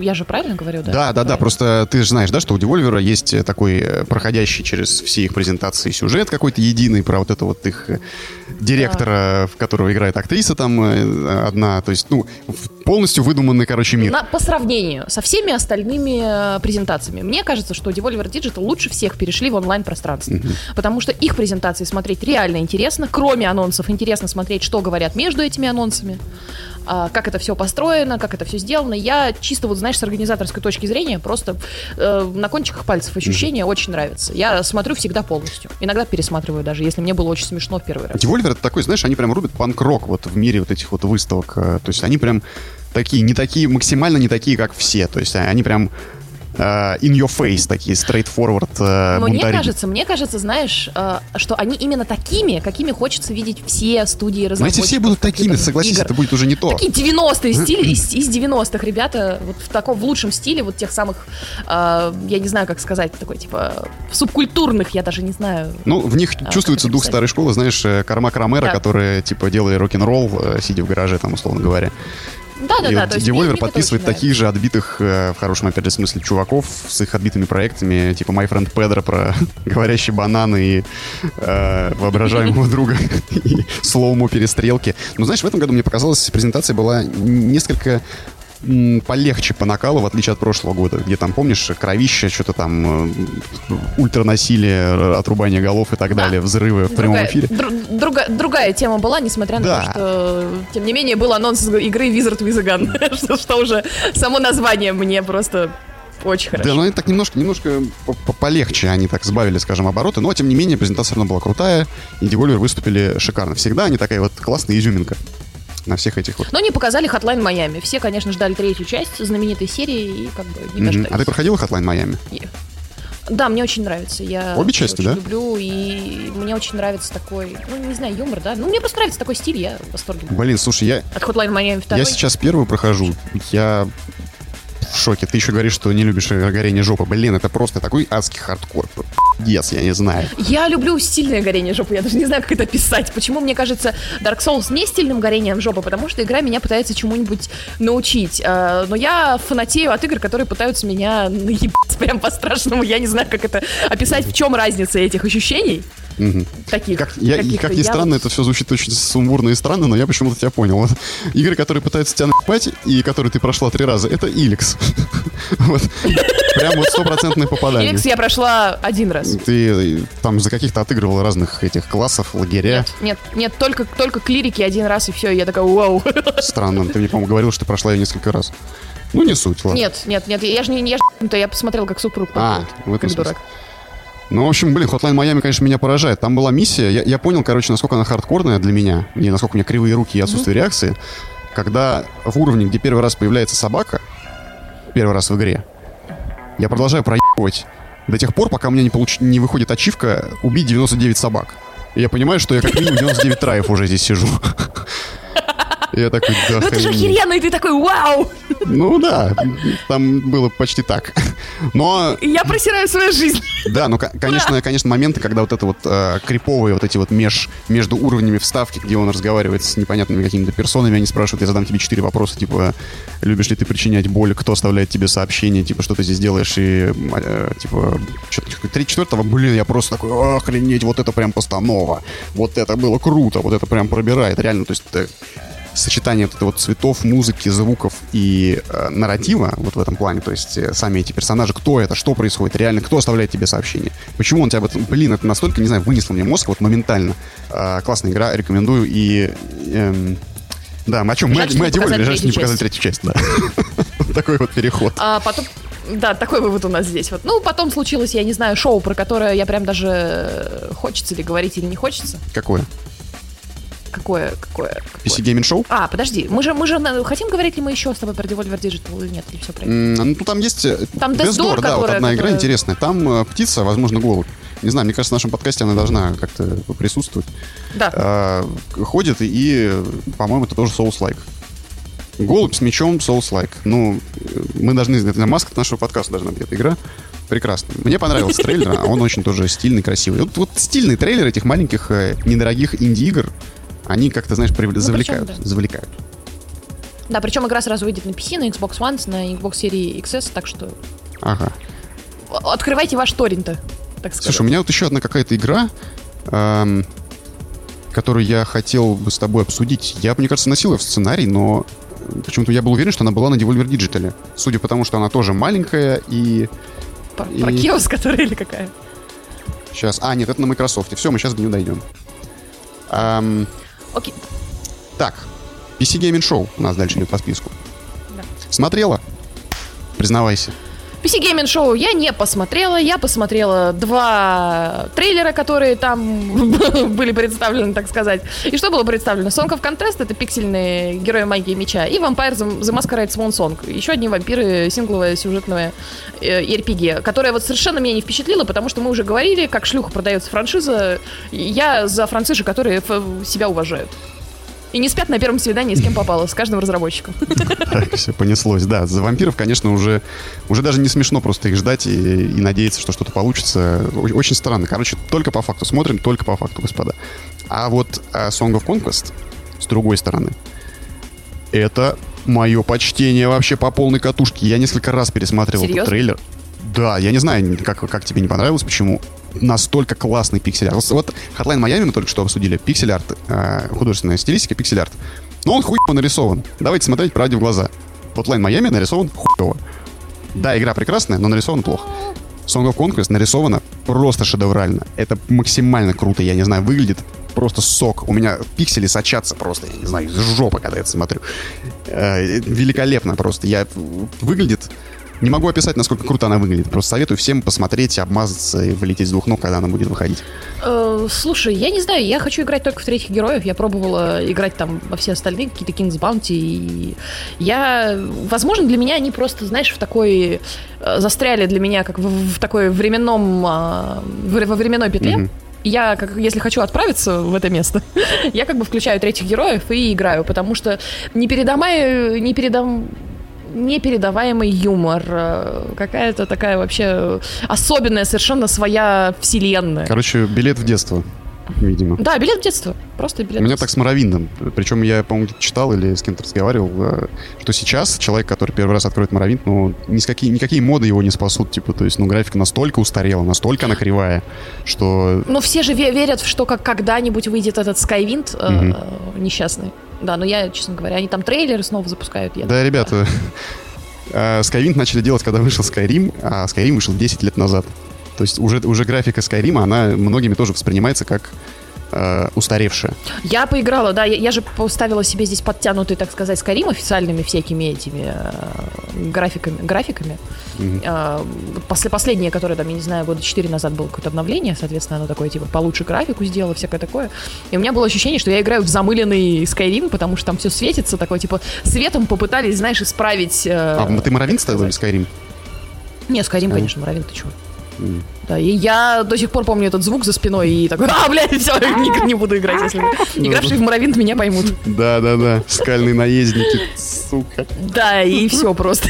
Я же правильно говорю, да? Да, да, да. Просто ты же знаешь, да, что у Devolver есть э, такой э, проходящий через все их презентации сюжет какой-то единый про вот это вот их э, директора, да. в которого играет актриса там одна. То есть, ну, полностью выдуманный, короче, мир. На, по сравнению со всеми остальными презентациями, мне кажется, что Devolver Digital лучше всех перешли в онлайн-пространство. Угу. Потому что их презентации смотреть реально интересно. Кроме анонсов, интересно смотреть, что говорят между этими анонсами. А, как это все построено, как это все сделано. Я чисто вот, знаешь, с организаторской точки зрения просто э, на кончиках пальцев ощущения mm-hmm. очень нравится. Я смотрю всегда полностью. Иногда пересматриваю даже, если мне было очень смешно в первый раз. Devolver это такой, знаешь, они прям рубят панк-рок вот в мире вот этих вот выставок. Э, то есть они прям такие, не такие, максимально не такие, как все. То есть они прям in your face, такие straightforward uh, Мне кажется, мне кажется, знаешь, uh, что они именно такими, какими хочется видеть все студии разработчиков. Знаете, все будут такими, согласись, игр. это будет уже не то. Такие 90-е стили, из, из 90-х ребята, вот в таком, в лучшем стиле, вот тех самых, uh, я не знаю, как сказать, такой, типа, субкультурных, я даже не знаю. Ну, в них чувствуется дух старой школы, знаешь, Кармак Ромеро, который, типа, делали рок-н-ролл, сидя в гараже, там, условно говоря. Да, да, и да. Вот Devolver подписывает таких же отбитых, э, в хорошем, опять же, смысле, чуваков с их отбитыми проектами, типа My Friend Pedro про говорящие бананы и э, воображаемого друга и слоумо перестрелки. Но знаешь, в этом году мне показалось, презентация была несколько полегче по накалу, в отличие от прошлого года, где там, помнишь, кровище, что-то там, э, ультранасилие, отрубание голов и так далее, взрывы в прямом эфире. Друг, другая, другая тема была, несмотря на да. то, что, тем не менее, был анонс игры Wizard with a Gun, что, что уже само название мне просто очень хорошо. Да, но они так немножко, немножко полегче, они так сбавили, скажем, обороты, но, тем не менее, презентация равно была крутая, и Devolver выступили шикарно. Всегда они такая вот классная изюминка на всех этих вот. Но не показали Hotline Miami. Все, конечно, ждали третью часть знаменитой серии и как бы не дождались. Mm-hmm. А ты проходила Hotline Miami? Yeah. Да, мне очень нравится. Я Обе части, очень да? люблю, и мне очень нравится такой, ну, не знаю, юмор, да? Ну, мне просто нравится такой стиль, я в восторге. Блин, слушай, я... От Hotline Miami 2. Я сейчас первую прохожу. Я в шоке. Ты еще говоришь, что не любишь горение жопы. Блин, это просто такой адский хардкор. Yes, я не знаю. Я люблю стильное горение жопы. Я даже не знаю, как это писать. Почему мне кажется Dark Souls не стильным горением жопы? Потому что игра меня пытается чему-нибудь научить. А, но я фанатею от игр, которые пытаются меня наебать прям по-страшному. Я не знаю, как это описать, в чем разница этих ощущений. Угу. Таких. Как, я, как ни странно, это все звучит очень сумбурно и странно, но я почему-то тебя понял. Вот. Игры, которые пытаются тебя напать и которые ты прошла три раза, это Иликс. вот. Прям вот стопроцентное попадание. Иликс я прошла один раз. Ты там за каких-то отыгрывал разных этих классов, лагеря? Нет, нет, нет только, только клирики один раз и все, и я такая, вау. Странно, ты мне, по-моему, говорил, что ты прошла ее несколько раз. Ну, не суть, ладно. Нет, нет, нет, я же не, я, же, я посмотрел, как супруг А, в этом как дурак. Ну, в общем, блин, Hotline Miami, конечно, меня поражает. Там была миссия, я, я понял, короче, насколько она хардкорная для меня, и насколько у меня кривые руки и отсутствие mm-hmm. реакции, когда в уровне, где первый раз появляется собака, первый раз в игре, я продолжаю проебывать до тех пор, пока у меня не, получ... не выходит ачивка «Убить 99 собак». И я понимаю, что я как минимум 99 траев уже здесь сижу. Я такой, да, Ну это же охеренно, и ты такой, вау! Ну да, там было почти так. Но... Я просираю свою жизнь. Да, ну, конечно, конечно, моменты, когда вот это вот э, криповые вот эти вот меж, между уровнями вставки, где он разговаривает с непонятными какими-то персонами, они спрашивают, я задам тебе четыре вопроса, типа, любишь ли ты причинять боль, кто оставляет тебе сообщение, типа, что ты здесь делаешь, и, э, типа, три четвертого, блин, я просто такой, охренеть, вот это прям постанова, вот это было круто, вот это прям пробирает, реально, то есть сочетание вот вот цветов, музыки, звуков и э, нарратива вот в этом плане, то есть э, сами эти персонажи, кто это, что происходит, реально, кто оставляет тебе сообщение, почему он тебя об этом, блин, это настолько, не знаю, вынесло мне мозг вот моментально. Э, классная игра, рекомендую и... Э, да, мы о чем? Мы, мы о Диволе, жаль, не показали третью часть, да. Такой вот переход. А потом, да, такой вывод у нас здесь. Вот. Ну, потом случилось, я не знаю, шоу, про которое я прям даже э, хочется ли говорить или не хочется. Какое? Какое? Какое? PC Gaming Show? А, подожди, мы же, мы же хотим говорить ли мы еще с тобой про Devolver Digital или нет? Или все про mm, Ну, там есть э, там Death Door, да, вот одна которая... игра интересная. Там э, птица, возможно, голубь. Не знаю, мне кажется, в нашем подкасте она должна как-то присутствовать. Да. А, ходит и, по-моему, это тоже Souls-like. Голубь с мечом Souls-like. Ну, мы должны... Это маска нашего подкаста должна быть, эта игра. Прекрасно. Мне понравился трейлер, а он очень тоже стильный, красивый. Вот, вот стильный трейлер этих маленьких, э, недорогих инди-игр, они как-то, знаешь, прив... ну, завлекают, причем, да. завлекают. Да, причем игра сразу выйдет на PC, на Xbox One, на Xbox Series XS, так что... Ага. Открывайте ваш торренты, так сказать. Слушай, у меня вот еще одна какая-то игра, эм, которую я хотел бы с тобой обсудить. Я, мне кажется, носил ее в сценарий, но почему-то я был уверен, что она была на Devolver Digital. Судя по тому, что она тоже маленькая и... Про, и... про киоск, который или какая? Сейчас. А, нет, это на Microsoft. Все, мы сейчас до нее дойдем. Эм, Окей. Так, PC Gaming Show у нас дальше идет по списку. Да. Смотрела? Признавайся. PC Gaming Show я не посмотрела. Я посмотрела два трейлера, которые там были представлены, так сказать. И что было представлено? Song of Contest — это пиксельные герои магии меча. И Vampire The Masquerade Swan Song. Еще одни вампиры сингловая сюжетная э, RPG, которая вот совершенно меня не впечатлила, потому что мы уже говорили, как шлюха продается франшиза. Я за францизы, которые себя уважают. И не спят на первом свидании с кем попало, с каждым разработчиком. Все понеслось, да. За вампиров, конечно, уже, уже даже не смешно просто их ждать и, и надеяться, что что-то получится. Очень странно. Короче, только по факту смотрим, только по факту, господа. А вот а Song of Conquest, с другой стороны, это мое почтение вообще по полной катушке. Я несколько раз пересматривал Серьезно? этот трейлер. Да, я не знаю, как, как тебе не понравилось, почему настолько классный пиксель-арт. Вот Hotline Miami мы только что обсудили. Пиксель-арт, э, художественная стилистика, пиксель-арт. Но он хуево нарисован. Давайте смотреть правде в глаза. Hotline Miami нарисован хуево. Да, игра прекрасная, но нарисован плохо. Song of Conquest нарисована просто шедеврально. Это максимально круто, я не знаю, выглядит просто сок. У меня пиксели сочатся просто, я не знаю, из жопы, когда я это смотрю. Э, великолепно просто. Я, выглядит не могу описать, насколько круто она выглядит. Просто советую всем посмотреть, обмазаться и вылететь с двух ног, когда она будет выходить. Э, слушай, я не знаю, я хочу играть только в третьих героев. Я пробовала играть там во все остальные, какие-то King's Bounty. И я... Возможно, для меня они просто, знаешь, в такой... Э, застряли для меня как в, в такой временном... Э, во временной петле. Mm-hmm я, как, если хочу отправиться в это место, я как бы включаю третьих героев и играю, потому что непередаваемый, непередам, непередаваемый юмор, э, какая-то такая вообще особенная совершенно своя вселенная. Короче, билет в детство видимо. Да, билет в детство. Просто билет У меня так с Моровиндом. Причем я, по-моему, читал или с кем-то разговаривал, э, что сейчас человек, который первый раз откроет Моровинд, ну, никакие, никакие моды его не спасут. Типа, то есть, ну, графика настолько устарела, настолько она кривая, что... Ну, все же верят, что как когда-нибудь выйдет этот Skywind угу. э, несчастный. Да, но я, честно говоря, они там трейлеры снова запускают. Я да, ребята, э, Skywind начали делать, когда вышел Skyrim, а Skyrim вышел 10 лет назад. То есть уже, уже графика Skyrim, она многими тоже воспринимается как э, устаревшая. Я поиграла, да, я, я же поставила себе здесь подтянутый, так сказать, Skyrim официальными всякими этими э, графиками. графиками. Mm-hmm. Э, после, последнее, которое там, я не знаю, года 4 назад было какое-то обновление, соответственно, оно такое, типа, получше графику сделало, всякое такое. И у меня было ощущение, что я играю в замыленный Skyrim, потому что там все светится, такое, типа, светом попытались, знаешь, исправить... Э, а ты Моровин ставил или Skyrim? Не, Skyrim, а. конечно, Моровин, ты чего? Mm. Да, и я до сих пор помню этот звук за спиной и такой, а, блядь, все, не, не буду играть, если игравшие в Моровинт меня поймут. Да-да-да, скальные наездники, сука. Да, и все просто.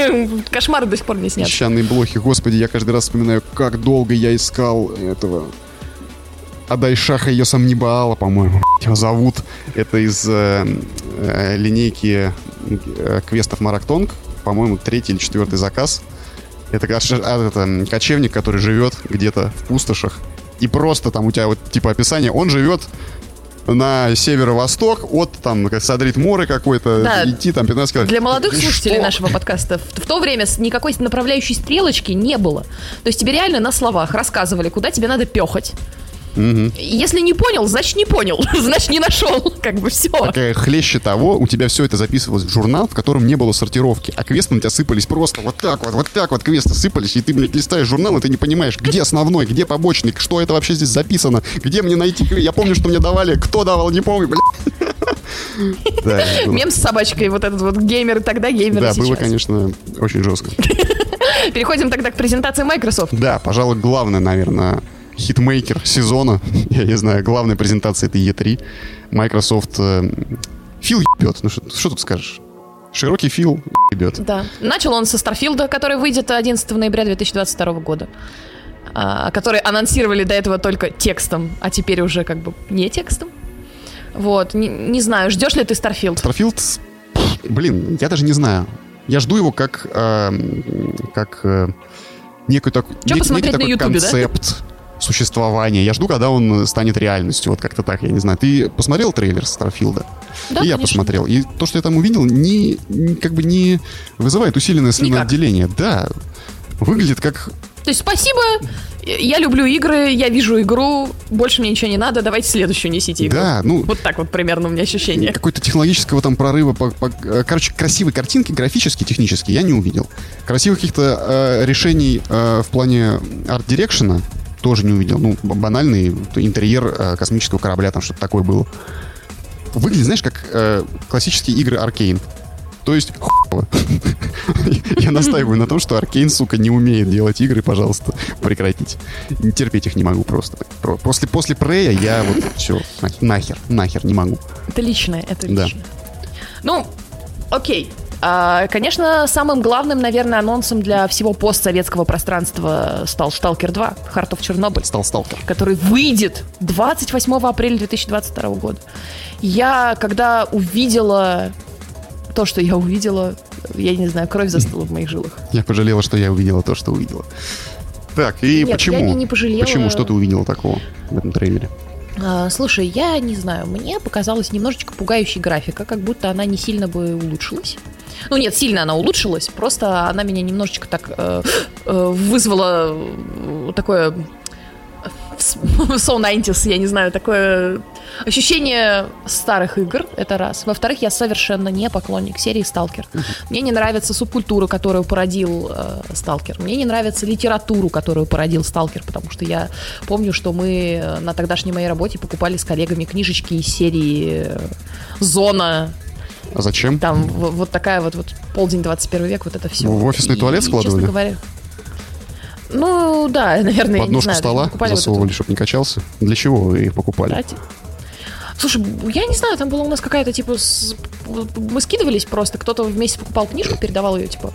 Кошмары до сих пор не снят. Песчаные блохи, господи, я каждый раз вспоминаю, как долго я искал этого Адайшаха ее сам не Баала, по-моему, его зовут. Это из э, э, линейки э, квестов Марактонг. По-моему, третий или четвертый заказ. Это, а, это кочевник, который живет где-то в пустошах. И просто там у тебя вот типа описание. Он живет на северо-восток от там Садрит Моры какой-то, да. идти там 15 километров. Для молодых Что? слушателей нашего подкаста в, в то время никакой направляющей стрелочки не было. То есть тебе реально на словах рассказывали, куда тебе надо пехать. Угу. Если не понял, значит не понял, значит не нашел, как бы все. Так, хлеще того, у тебя все это записывалось в журнал, в котором не было сортировки, а квесты на тебя сыпались просто вот так вот, вот так вот квесты сыпались, и ты, блядь, листаешь журнал, и ты не понимаешь, где основной, где побочный, что это вообще здесь записано, где мне найти Я помню, что мне давали, кто давал, не помню, блядь. Да, Мем с собачкой, вот этот вот геймер тогда, геймер Да, было, конечно, очень жестко. Переходим тогда к презентации Microsoft. Да, пожалуй, главное, наверное, хитмейкер сезона. Я не знаю, главная презентация это E3. Microsoft э, Фил ебет. Ну что тут скажешь? Широкий Фил ебет. Да. Начал он со Старфилда, который выйдет 11 ноября 2022 года. А, который анонсировали до этого только текстом, а теперь уже как бы не текстом. Вот, не, не знаю, ждешь ли ты Старфилд? Старфилд, блин, я даже не знаю. Я жду его как, э, как э, некий, так, нек, некий такой YouTube, концепт. Да? Существования. Я жду, когда он станет реальностью. Вот как-то так, я не знаю. Ты посмотрел трейлер Старфилда? Да, и я посмотрел. И то, что я там увидел, не, не как бы не вызывает усиленное слюноотделение. Да. Выглядит как то есть спасибо, я люблю игры, я вижу игру, больше мне ничего не надо, давайте следующую несите игру. Да, ну... Вот так вот примерно у меня ощущение. Какой-то технологического там прорыва, по, по, короче, красивой картинки, графически, технически, я не увидел. Красивых каких-то э, решений э, в плане арт-дирекшена тоже не увидел. Ну, банальный интерьер э, космического корабля, там что-то такое было. Выглядит, знаешь, как э, классические игры Аркейн. То есть, Я настаиваю на том, что Аркейн, сука, не умеет делать игры, пожалуйста, прекратить. Терпеть их не могу просто. После, после Прея я вот все, нахер, нахер не могу. Это личное, это личное. Да. Ну, окей, конечно, самым главным, наверное, анонсом для всего постсоветского пространства стал «Сталкер 2», «Heart of Chernobyl». Стал «Сталкер». Который выйдет 28 апреля 2022 года. Я, когда увидела то, что я увидела, я не знаю, кровь застыла в моих жилах. Я пожалела, что я увидела то, что увидела. Так, и Нет, почему? Я не пожалела. Почему? Что ты увидела такого в этом трейлере? А, слушай, я не знаю, мне показалась немножечко пугающей графика, как будто она не сильно бы улучшилась. Ну нет, сильно она улучшилась, просто она меня немножечко так э, э, вызвала э, такое So 90 я не знаю, такое ощущение старых игр, это раз. Во-вторых, я совершенно не поклонник серии Сталкер. Мне не нравится субкультура, которую породил э, Сталкер. Мне не нравится литературу, которую породил Сталкер, потому что я помню, что мы э, на тогдашней моей работе покупали с коллегами книжечки из серии э, Зона, а зачем? Там вот такая вот, вот полдень 21 век, вот это все. В офисный и, туалет складывали? Честно говоря, ну, да, наверное, Подножку не знаю, стола засовывали, вот чтобы не качался? Для чего вы их покупали? Кстати. Слушай, я не знаю, там была у нас какая-то, типа, с... мы скидывались просто, кто-то вместе покупал книжку, передавал ее, типа,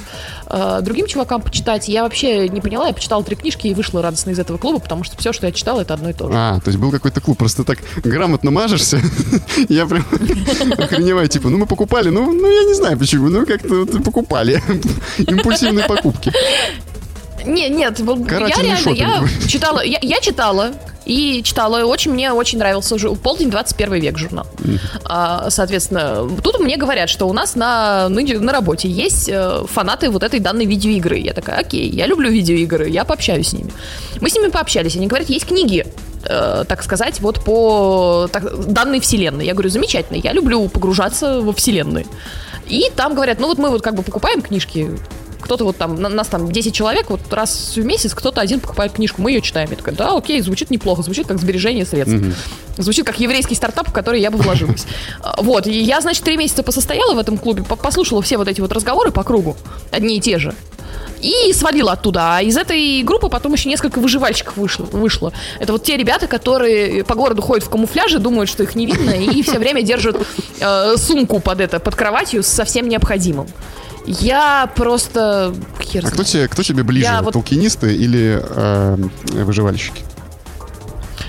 э, другим чувакам почитать. Я вообще не поняла, я почитала три книжки и вышла радостно из этого клуба, потому что все, что я читала, это одно и то же. А, то есть был какой-то клуб, просто так грамотно мажешься. Я прям охреневаю, типа, ну мы покупали, ну, ну я не знаю почему, ну как-то покупали. Импульсивные покупки. Нет, нет, я реально, я читала, я, я читала, и читала. Очень мне очень нравился уже полдень 21 век журнал. А, соответственно, тут мне говорят, что у нас на, на работе есть э, фанаты вот этой данной видеоигры. Я такая, окей, я люблю видеоигры, я пообщаюсь с ними. Мы с ними пообщались, они говорят, есть книги, э, так сказать, вот по так, данной вселенной. Я говорю, замечательно, я люблю погружаться во вселенную. И там говорят, ну вот мы вот как бы покупаем книжки кто-то вот там, нас там 10 человек, вот раз в месяц кто-то один покупает книжку, мы ее читаем. Я такая, да, окей, звучит неплохо, звучит как сбережение средств. Угу. Звучит как еврейский стартап, в который я бы вложилась. Вот, и я, значит, три месяца посостояла в этом клубе, послушала все вот эти вот разговоры по кругу, одни и те же. и свалила оттуда. А из этой группы потом еще несколько выживальщиков вышло. вышло. Это вот те ребята, которые по городу ходят в камуфляже, думают, что их не видно, и все время держат э, сумку под это, под кроватью со всем необходимым. Я просто... Хер а кто тебе, кто тебе ближе, я толкинисты вот... или э, выживальщики?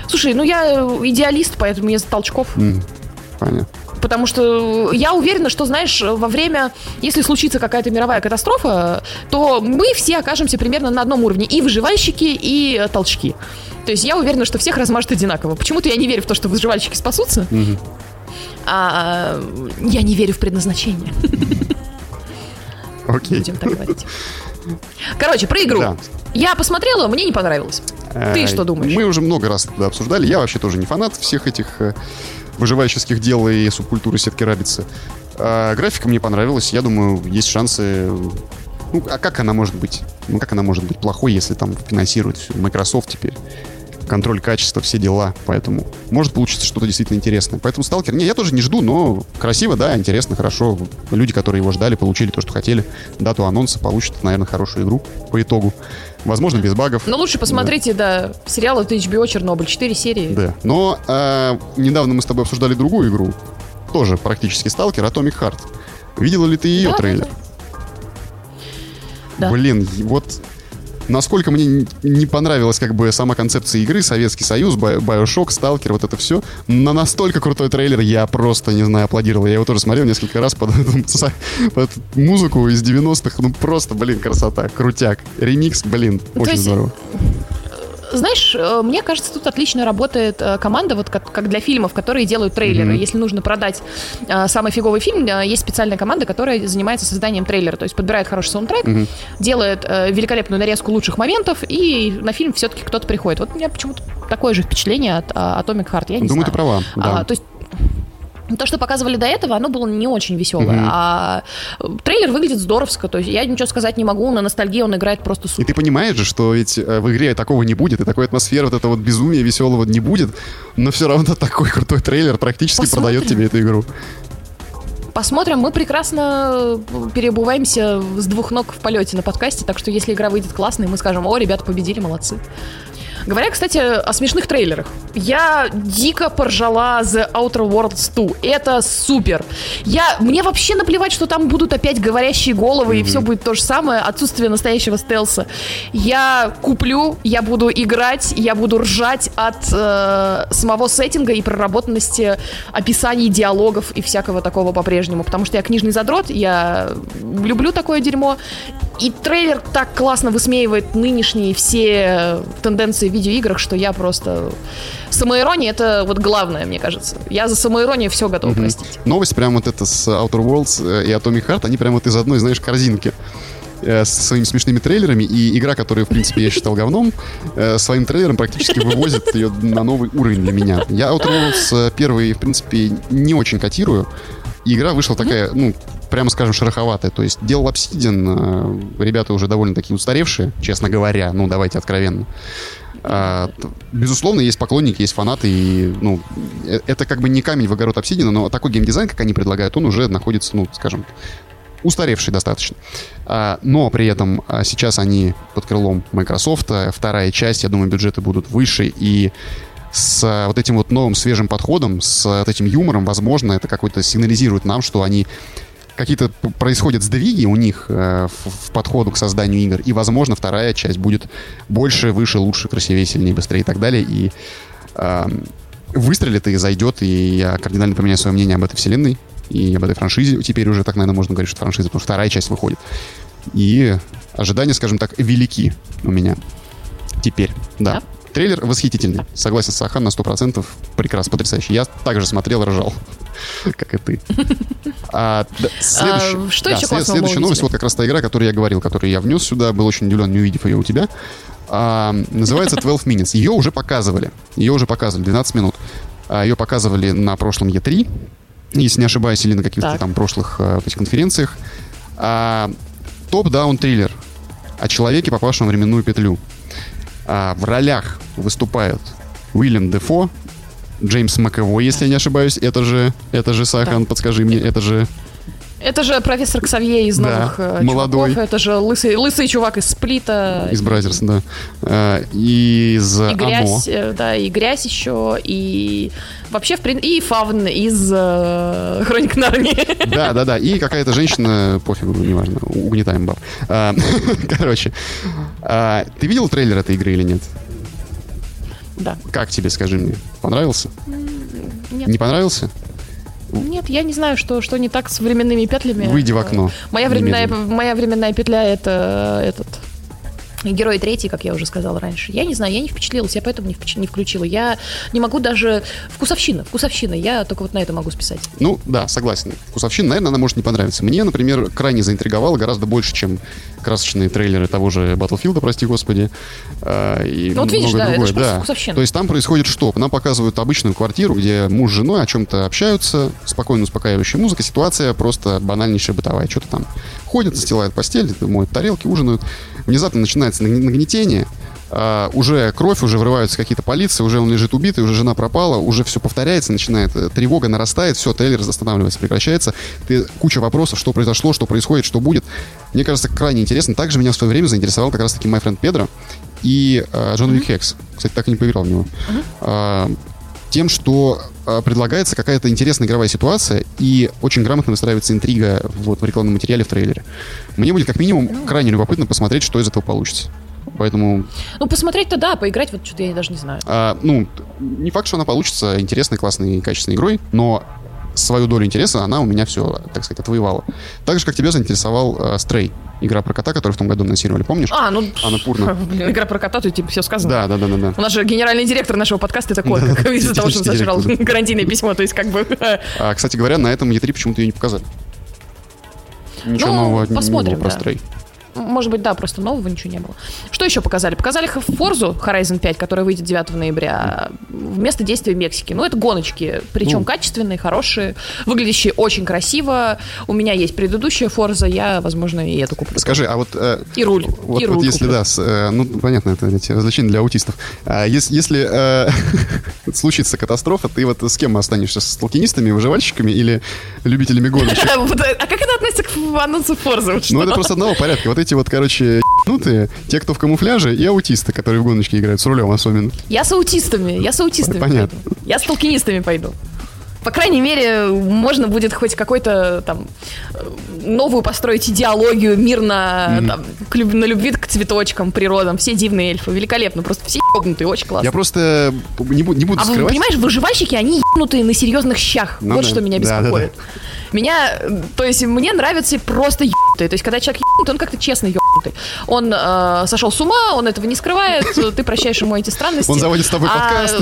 Слушай, ну я идеалист, поэтому я за толчков. Mm, понятно. Потому что я уверена, что, знаешь, во время, если случится какая-то мировая катастрофа, то мы все окажемся примерно на одном уровне. И выживальщики, и толчки. То есть я уверена, что всех размажет одинаково. Почему-то я не верю в то, что выживальщики спасутся. Mm-hmm. А я не верю в предназначение. Окей. Будем так говорить. Короче, про игру. Да. Я посмотрела, мне не понравилось. Ты э, что думаешь? Мы уже много раз это обсуждали. Я вообще тоже не фанат всех этих э, выживальческих дел и субкультуры сетки рабицы. А, графика мне понравилась. Я думаю, есть шансы... Ну, а как она может быть? Ну, как она может быть плохой, если там финансирует все Microsoft теперь? Контроль качества, все дела. Поэтому может получиться что-то действительно интересное. Поэтому Сталкер, не, я тоже не жду, но красиво, да, интересно, хорошо. Люди, которые его ждали, получили то, что хотели. Дату анонса получат, наверное, хорошую игру по итогу. Возможно, без багов. Но лучше посмотрите, да, да сериал от HBO «Чернобыль», 4 серии. Да, но э, недавно мы с тобой обсуждали другую игру, тоже практически Сталкер, Atomic Heart. Видела ли ты ее да, трейлер? Да. Блин, вот насколько мне не понравилась как бы сама концепция игры, Советский Союз, Bioshock, Сталкер, вот это все. На настолько крутой трейлер я просто, не знаю, аплодировал. Я его тоже смотрел несколько раз под, под музыку из 90-х. Ну просто, блин, красота, крутяк. Ремикс, блин, ну, очень здорово знаешь, э, мне кажется, тут отлично работает э, команда, вот как, как для фильмов, которые делают трейлеры. Mm-hmm. Если нужно продать э, самый фиговый фильм, есть специальная команда, которая занимается созданием трейлера, то есть подбирает хороший саундтрек, mm-hmm. делает великолепную нарезку лучших моментов, и на фильм все-таки кто-то приходит. Вот у меня почему-то такое же впечатление от Atomic Heart, я не Думаю, знаю. ты права, да. А, то есть то, что показывали до этого, оно было не очень веселое. Mm-hmm. А трейлер выглядит здоровско. То есть я ничего сказать не могу. На ностальгии он играет просто супер. И ты понимаешь же, что ведь э, в игре такого не будет, и такой атмосферы, вот этого вот безумия веселого не будет. Но все равно такой крутой трейлер практически Посмотрим. продает тебе эту игру. Посмотрим. Мы прекрасно переобуваемся с двух ног в полете на подкасте, так что если игра выйдет классной, мы скажем, о, ребята победили, молодцы. Говоря, кстати, о смешных трейлерах. Я дико поржала The Outer Worlds 2. Это супер. Я, мне вообще наплевать, что там будут опять говорящие головы, mm-hmm. и все будет то же самое. Отсутствие настоящего стелса. Я куплю, я буду играть, я буду ржать от э, самого сеттинга и проработанности описаний диалогов и всякого такого по-прежнему. Потому что я книжный задрот, я люблю такое дерьмо. И трейлер так классно высмеивает нынешние все тенденции видеоиграх, что я просто... Самоирония — это вот главное, мне кажется. Я за самоиронию все готов угу. простить. Новость прям вот эта с Outer Worlds э, и Atomic Heart, они прям вот из одной, знаешь, корзинки э, с своими смешными трейлерами, и игра, которую, в принципе, я считал говном, э, своим трейлером практически вывозит ее на новый уровень для меня. Я Outer Worlds первый, в принципе, не очень котирую. И игра вышла такая, ну, прямо скажем, шероховатая. То есть делал Obsidian, ребята уже довольно такие устаревшие, честно говоря, ну, давайте откровенно. А, безусловно, есть поклонники, есть фанаты, и, ну, э, это как бы не камень в огород Obsidian, но такой геймдизайн, как они предлагают, он уже находится, ну, скажем, устаревший достаточно. А, но при этом а, сейчас они под крылом Microsoft, вторая часть, я думаю, бюджеты будут выше, и с вот этим вот новым свежим подходом, с вот этим юмором, возможно, это какой-то сигнализирует нам, что они какие-то происходят сдвиги у них э, в, в подходу к созданию игр, и, возможно, вторая часть будет больше, выше, лучше, красивее, сильнее, быстрее и так далее, и э, выстрелит и зайдет, и я кардинально поменяю свое мнение об этой вселенной и об этой франшизе. Теперь уже так, наверное, можно говорить, что франшиза, потому что вторая часть выходит. И ожидания, скажем так, велики у меня теперь, да. да. Трейлер восхитительный. Согласен с Ахан на 100%. Прекрасно, потрясающий. Я также смотрел, ржал. Как и ты. А, да, следующий, а, что да, еще след, Следующая новость, вот как раз та игра, которую я говорил, которую я внес сюда. Был очень удивлен, не увидев ее у тебя. А, называется 12 Minutes. Ее уже показывали. Ее уже показывали 12 минут. А, ее показывали на прошлом E3, если не ошибаюсь, или на каких-то там прошлых а, этих конференциях. А, топ-даун триллер о человеке, попавшем в временную петлю. А, в ролях выступают Уильям Дефо, Джеймс Маковой, если я не ошибаюсь. Это же, это же Сахан, да. подскажи мне, это же... Это же профессор Ксавье из новых да, молодой. чуваков. Это же лысый, лысый чувак из Сплита. Из Бразерс, да. И из И грязь, Амо. да, и грязь еще, и вообще, в принципе, и Фавн из э, Хроник Нарнии. Да, да, да. И какая-то женщина, пофигу, неважно, угнетаем баб. Короче, ты видел трейлер этой игры или нет? Да. Как тебе, скажи мне? Понравился? Нет. Не понравился? Нет, я не знаю, что, что не так с временными петлями. Выйди в окно. Моя временная, моя временная петля это этот Герой третий, как я уже сказала раньше. Я не знаю, я не впечатлилась, я поэтому не, впеч... не включила. Я не могу даже... Вкусовщина, вкусовщина. Я только вот на это могу списать. Ну, да, согласен. Вкусовщина, наверное, она может не понравиться. Мне, например, крайне заинтриговала гораздо больше, чем красочные трейлеры того же Battlefield, прости господи. Э, и ну, вот видишь, да, другое. это да. вкусовщина. То есть там происходит что? Нам показывают обычную квартиру, где муж с женой о чем-то общаются, спокойно успокаивающая музыка, ситуация просто банальнейшая бытовая. Что-то там ходят, застилают постель, моют тарелки, ужинают. Внезапно начинается нагнетение, Uh, уже кровь, уже врываются какие-то полиции, уже он лежит убитый, уже жена пропала, уже все повторяется, начинает э, тревога нарастает, все, трейлер останавливается, прекращается. Ты, куча вопросов, что произошло, что происходит, что будет. Мне кажется, крайне интересно. Также меня в свое время заинтересовал как раз-таки My Friend Pedro и uh, Джон Уик Хекс. Кстати, так и не поиграл в него. Uh, тем, что э, предлагается какая-то интересная игровая ситуация и очень грамотно выстраивается интрига вот, в рекламном материале в трейлере. Мне будет как минимум ну. крайне любопытно посмотреть, что из этого получится. Поэтому... Ну, посмотреть-то да, поиграть вот что-то я даже не знаю. А, ну, не факт, что она получится интересной, классной, качественной игрой, но свою долю интереса она у меня все, так сказать, отвоевала. Так же, как тебя заинтересовал э, Stray, игра про кота, которую в том году анонсировали, помнишь? А, ну... Анна Пурна. Блин, игра про кота, тут типа все сказано. Да, да, да, да, да. У нас же генеральный директор нашего подкаста это кот, как из-за того, что сожрал гарантийное письмо, то есть как бы... А, кстати говоря, на этом E3 почему-то ее не показали. Ничего ну, нового посмотрим, не было про Stray. Может быть, да, просто нового ничего не было. Что еще показали? Показали Forza Horizon 5, которая выйдет 9 ноября. Вместо действия в Мексике. Ну, это гоночки. Причем ну. качественные, хорошие, выглядящие очень красиво. У меня есть предыдущая Forza, я, возможно, и эту куплю. Скажи, а вот... Э, и руль. Вот, и руль вот если, куплю. да, с, э, ну, понятно, это эти развлечения для аутистов. А если, если э, случится катастрофа, ты вот с кем останешься? С толкинистами, выживальщиками или любителями гоночек? А как это относится к анонсу Forza? Ну, это просто одного порядка. Вот эти вот, короче, ебнутые, те, кто в камуфляже, и аутисты, которые в гоночке играют, с рулем особенно. Я с аутистами, я с аутистами Понятно. пойду. Я с толкинистами пойду. По крайней мере, можно будет хоть какой-то там новую построить идеологию мирно mm-hmm. там, к, на любви к цветочкам, природам. Все дивные эльфы. Великолепно. Просто все ебнутые, очень классно. Я просто не, буду, не буду а скрывать. Вы, понимаешь, выживальщики, они ебнутые на серьезных щах. Ну, вот да. что меня беспокоит. Да, да, да. Меня, то есть мне нравится просто ебнутый. То есть когда человек ебнутый, он как-то честно ебнутый. Он э, сошел с ума, он этого не скрывает, ты прощаешь ему эти странности. Он заводит с тобой а, подкаст,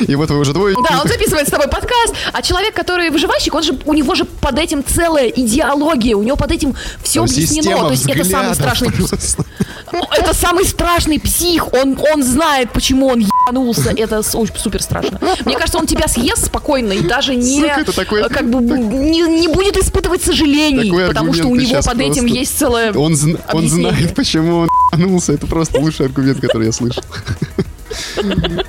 и вот вы уже двое. Да, он записывает с тобой подкаст, а человек, который выживальщик, он же, у него же под этим целая идеология, у него под этим все объяснено. То есть это самый страшный... Это самый страшный псих, он, он знает, почему он ебанулся, это супер страшно. Мне кажется, он тебя съест спокойно и даже не... Сука, такой... Как бы не, не будет испытывать сожалений, Такой потому что у него под этим есть целое он, зн- он знает, почему он ебанулся. Это просто лучший аргумент, который я слышал.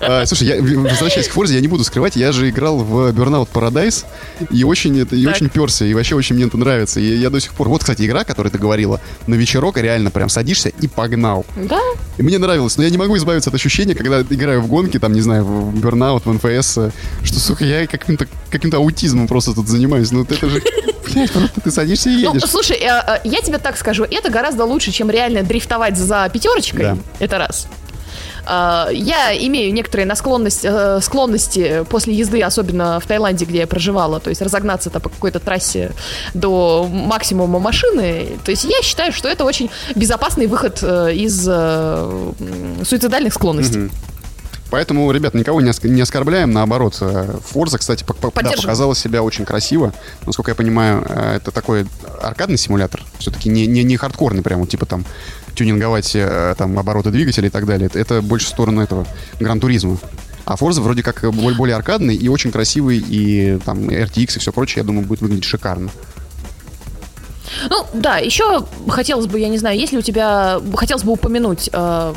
А, слушай, я, возвращаясь к Форзе, я не буду скрывать, я же играл в Burnout Paradise, и очень это, и очень перся, и вообще очень мне это нравится. И я до сих пор... Вот, кстати, игра, которую ты говорила, на вечерок реально прям садишься и погнал. Да. И мне нравилось, но я не могу избавиться от ощущения, когда играю в гонки, там, не знаю, в Burnout, в NFS, что, сука, я каким-то каким аутизмом просто тут занимаюсь. Ну, это же... Просто ты садишься и ну, едешь. Ну, слушай, я, э, я тебе так скажу, это гораздо лучше, чем реально дрифтовать за пятерочкой. Да. Это раз. А, я имею некоторые на склонность, э, склонности после езды, особенно в Таиланде, где я проживала, то есть разогнаться по какой-то трассе до максимума машины. То есть я считаю, что это очень безопасный выход э, из э, суицидальных склонностей. Поэтому, ребят, никого не оскорбляем, наоборот. Форза, кстати, да, показала себя очень красиво. Насколько я понимаю, это такой аркадный симулятор. Все-таки не, не, не хардкорный, прямо, типа там тюнинговать э, там обороты двигателя и так далее. Это больше в сторону этого гран-туризма. А Forza вроде как более, более аркадный и очень красивый, и там RTX и все прочее, я думаю, будет выглядеть шикарно. Ну, да, еще хотелось бы, я не знаю, если у тебя... Хотелось бы упомянуть э, э,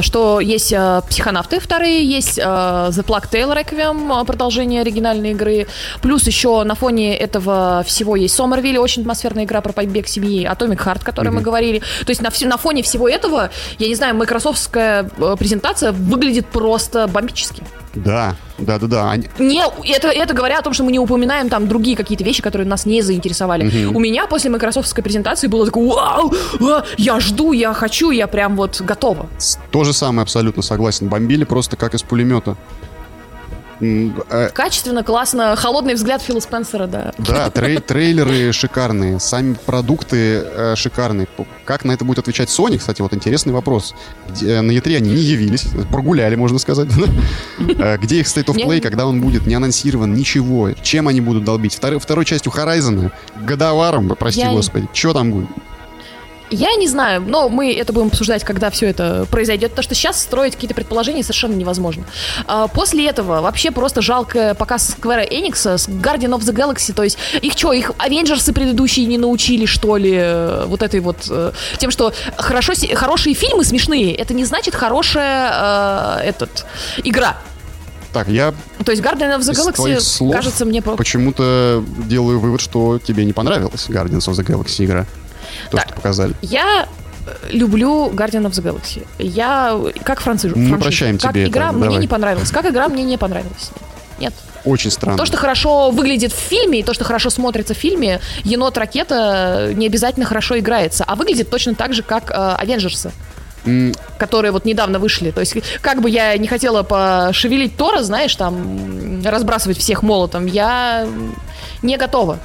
что есть э, психонавты вторые, есть The Plague Tale Requiem, продолжение оригинальной игры, плюс еще на фоне этого всего есть Сомервилли, очень атмосферная игра про побег семьи, Atomic Heart, о которой mm-hmm. мы говорили. То есть на, на фоне всего этого, я не знаю, майкрософтская презентация выглядит просто бомбически. Да, да, да, да. Они... Не, это, это говоря о том, что мы не упоминаем там другие какие-то вещи, которые нас не заинтересовали. Угу. У меня после майкрософтской презентации было такое, вау, а, я жду, я хочу, я прям вот готова. То же самое абсолютно согласен. Бомбили просто как из пулемета. Э, Качественно, классно. Холодный взгляд Фила Спенсера, да. Да, трей трейлеры шикарные, сами продукты э, шикарные. Как на это будет отвечать Sony, кстати, вот интересный вопрос. Где, э, на E3 они не явились, прогуляли, можно сказать. Э, где их State of Play, когда он будет не анонсирован, ничего. Чем они будут долбить? Второй, частью Horizon, годоваром, прости господи. Что там будет? Я не знаю, но мы это будем обсуждать, когда все это произойдет, потому что сейчас строить какие-то предположения совершенно невозможно. А, после этого вообще просто жалко показ Square Enix с Guardian of the Galaxy, то есть их что, их Авенджерсы предыдущие не научили, что ли, э, вот этой вот, э, тем, что хорошо, хорошие фильмы смешные, это не значит хорошая э, этот, игра. Так, я... То есть Guardian of the Galaxy, слов кажется мне... почему-то делаю вывод, что тебе не понравилась Guardians of the Galaxy игра то, так, что показали. Я э, люблю Guardian of the Galaxy. Я как француз. Мы франшиза. прощаем как тебе игра это. мне Давай. не понравилась. Как игра мне не понравилась. Нет. Очень странно. То, что хорошо выглядит в фильме, и то, что хорошо смотрится в фильме, енот-ракета не обязательно хорошо играется, а выглядит точно так же, как э, Авенджерсы. Mm. которые вот недавно вышли. То есть, как бы я не хотела пошевелить Тора, знаешь, там, разбрасывать всех молотом, я не готова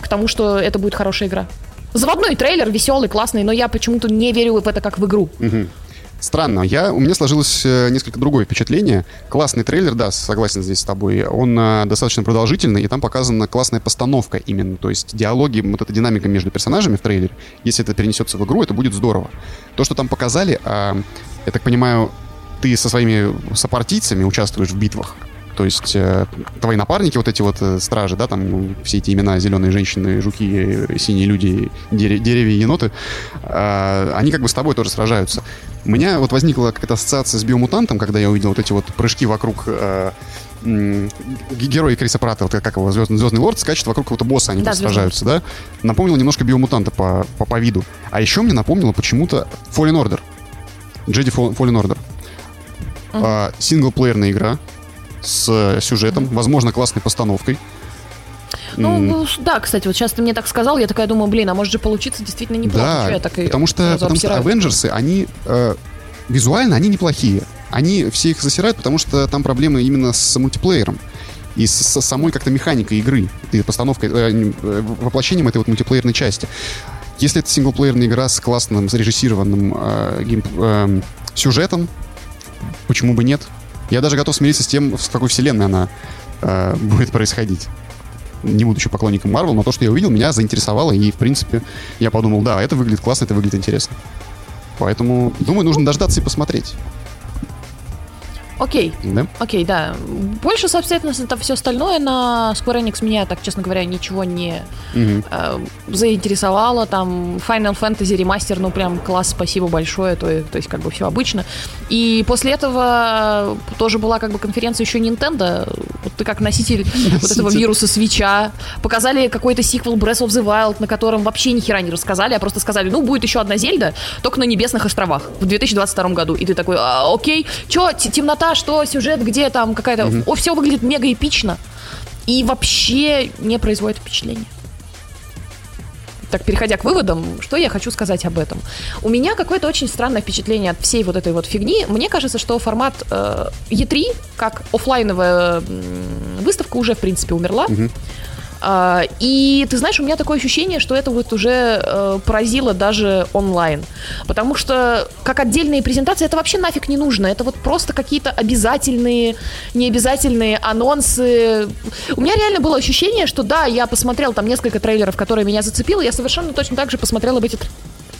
к тому, что это будет хорошая игра. Заводной трейлер, веселый, классный, но я почему-то не верю в это как в игру. Угу. Странно. Я, у меня сложилось э, несколько другое впечатление. Классный трейлер, да, согласен здесь с тобой. Он э, достаточно продолжительный, и там показана классная постановка именно. То есть диалоги, вот эта динамика между персонажами в трейлере. Если это перенесется в игру, это будет здорово. То, что там показали, э, я так понимаю, ты со своими сопартийцами участвуешь в битвах. То есть э, твои напарники, вот эти вот э, стражи, да, там все эти имена, зеленые женщины, жуки, синие люди, дерев, деревья, еноты, э, они как бы с тобой тоже сражаются. У меня вот возникла какая-то ассоциация с биомутантом, когда я увидел вот эти вот прыжки вокруг э, герой Криса Пратта, вот как его звездный, звездный лорд, скачет вокруг какого-то босса, они да, сражаются, да? Напомнило немножко биомутанта по, по, по виду. А еще мне напомнило почему-то Fallen Order. Jedi Fallen Order. Uh-huh. А, синглплеерная игра, с э, сюжетом, возможно, классной постановкой. Ну, да, кстати, вот сейчас ты мне так сказал, я такая думаю, блин, а может же получиться действительно неплохо. Да, что я так потому, что, потому что Авенджерсы, они э, визуально, они неплохие. Они все их засирают, потому что там проблемы именно с мультиплеером и с, с самой как-то механикой игры, и постановкой, э, э, воплощением этой вот мультиплеерной части. Если это синглплеерная игра с классным, зарежиссированным э, гейм, э, сюжетом, почему бы нет? Я даже готов смириться с тем, в какой вселенной она э, будет происходить. Не будучи поклонником Марвел, но то, что я увидел, меня заинтересовало, и, в принципе, я подумал, да, это выглядит классно, это выглядит интересно. Поэтому, думаю, нужно дождаться и посмотреть. Окей. Да? Окей, да. Больше, собственно, это все остальное на Square Enix меня, так честно говоря, ничего не угу. э, заинтересовало. Там Final Fantasy ремастер, ну прям класс, спасибо большое. То, то есть как бы все обычно. И после этого тоже была как бы конференция еще Nintendo. Вот ты как носитель вот этого вируса свеча. Показали какой-то сиквел Breath of the Wild, на котором вообще ни хера не рассказали, а просто сказали, ну будет еще одна Зельда, только на Небесных островах в 2022 году. И ты такой, а, окей, что, темнота что сюжет, где там какая-то... Mm-hmm. О, все выглядит мега эпично. И вообще не производит впечатления. Так, переходя к выводам, что я хочу сказать об этом? У меня какое-то очень странное впечатление от всей вот этой вот фигни. Мне кажется, что формат э, E3, как офлайновая выставка, уже, в принципе, умерла. Угу. А, и ты знаешь, у меня такое ощущение, что это вот уже э, поразило даже онлайн. Потому что как отдельные презентации это вообще нафиг не нужно. Это вот просто какие-то обязательные, необязательные анонсы. У меня реально было ощущение, что да, я посмотрел там несколько трейлеров, которые меня зацепило, я совершенно точно так же посмотрела бы эти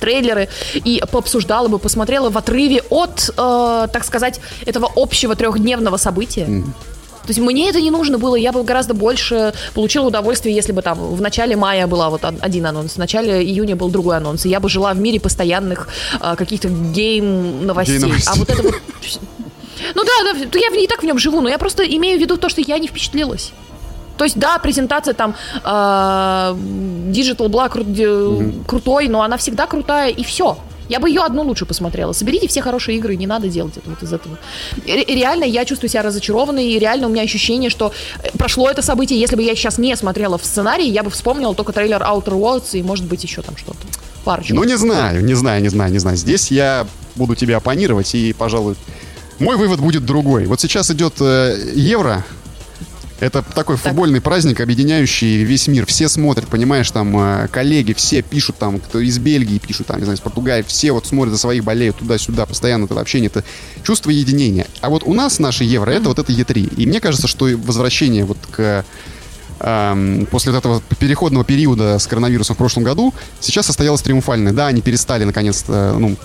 трейлеры и пообсуждала бы, посмотрела в отрыве от, э, так сказать, этого общего трехдневного события. Mm. То есть мне это не нужно было, я бы гораздо больше получила удовольствие, если бы там в начале мая была вот один анонс, в начале июня был другой анонс, и я бы жила в мире постоянных а, каких-то гейм-новостей. Гей-новостей. А вот это вот... Ну да, да, я не так в нем живу, но я просто имею в виду то, что я не впечатлилась. То есть, да, презентация там э, Digital была кру- mm-hmm. крутой, но она всегда крутая, и все. Я бы ее одну лучше посмотрела. Соберите все хорошие игры, не надо делать это вот из этого. И, реально я чувствую себя разочарованной, и реально у меня ощущение, что э, прошло это событие, если бы я сейчас не смотрела в сценарии, я бы вспомнила только трейлер Outer Worlds и, может быть, еще там что-то. Парочку. Ну, не знаю, не знаю, не знаю, не знаю. Здесь я буду тебя оппонировать, и, пожалуй, мой вывод будет другой. Вот сейчас идет э, Евро, это такой так. футбольный праздник, объединяющий весь мир. Все смотрят, понимаешь, там э, коллеги, все пишут там, кто из Бельгии пишут, там, не знаю, из Португалии, все вот смотрят за своих, болеют туда-сюда, постоянно это общение, это чувство единения. А вот у нас наши евро, это вот это Е3. И мне кажется, что возвращение вот к эм, после вот этого переходного периода с коронавирусом в прошлом году сейчас состоялось триумфальное. Да, они перестали наконец-то, ну,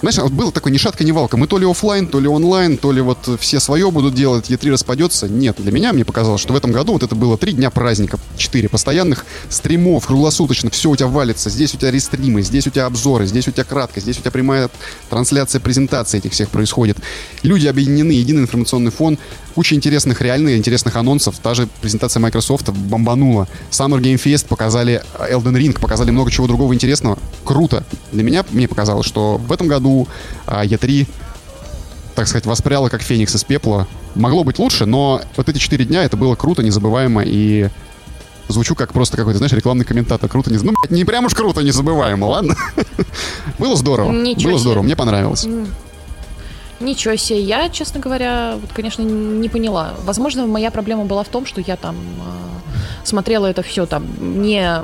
знаешь, вот было такое ни шатка, ни валка. Мы то ли офлайн, то ли онлайн, то ли вот все свое будут делать, Е3 распадется. Нет, для меня мне показалось, что в этом году вот это было три дня праздника, четыре постоянных стримов, круглосуточно, все у тебя валится. Здесь у тебя рестримы, здесь у тебя обзоры, здесь у тебя кратко, здесь у тебя прямая трансляция презентации этих всех происходит. Люди объединены, единый информационный фон, куча интересных, реальных интересных анонсов. Та же презентация Microsoft бомбанула. Summer Game Fest показали Elden Ring, показали много чего другого интересного. Круто. Для меня, мне показалось, что в этом году а, E3 так сказать, воспряла как феникс из пепла. Могло быть лучше, но вот эти четыре дня это было круто, незабываемо и звучу как просто какой-то, знаешь, рекламный комментатор. Круто, не Ну, не прям уж круто, незабываемо, ладно? было здорово. Ничего было здорово, мне понравилось. Ничего себе. Я, честно говоря, вот, конечно, не поняла. Возможно, моя проблема была в том, что я там э, смотрела это все там не,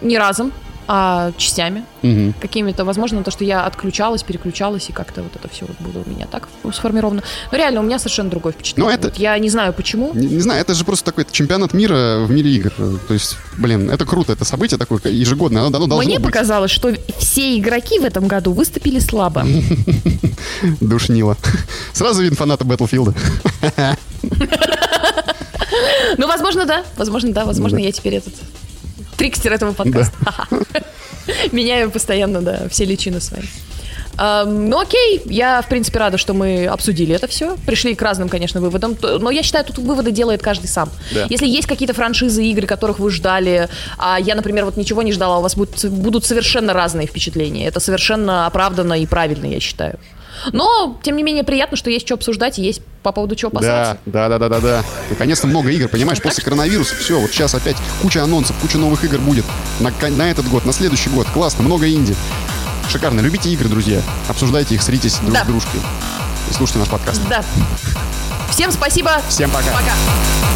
не разом, а частями угу. какими-то. Возможно, то, что я отключалась, переключалась, и как-то вот это все вот было у меня так сформировано. Но реально, у меня совершенно другое впечатление. Но это... Вот я не знаю, почему. Не, не знаю, это же просто такой чемпионат мира в мире игр. То есть, блин, это круто, это событие такое ежегодное, оно, оно должно Мне быть. показалось, что все игроки в этом году выступили слабо. Душнило. Сразу видно фаната Battlefield. Ну, возможно, да. Возможно, да. Возможно, я теперь этот трикстер этого подкаста. Меняю постоянно, да, все личины свои. Um, ну окей, я в принципе рада, что мы обсудили это все, пришли к разным, конечно, выводам, но я считаю, тут выводы делает каждый сам. Да. Если есть какие-то франшизы игры, которых вы ждали, а я, например, вот ничего не ждала, у вас будут, будут совершенно разные впечатления. Это совершенно оправданно и правильно, я считаю. Но, тем не менее, приятно, что есть что обсуждать и есть по поводу чего опасаться. Да, да, да, да, да, да. Наконец-то много игр, понимаешь, после коронавируса все, вот сейчас опять куча анонсов, куча новых игр будет на, на этот год, на следующий год. Классно, много инди. Шикарно. Любите игры, друзья. Обсуждайте их, сритесь друг да. с дружкой. И слушайте наш подкаст. Да. Всем спасибо. Всем пока. Пока.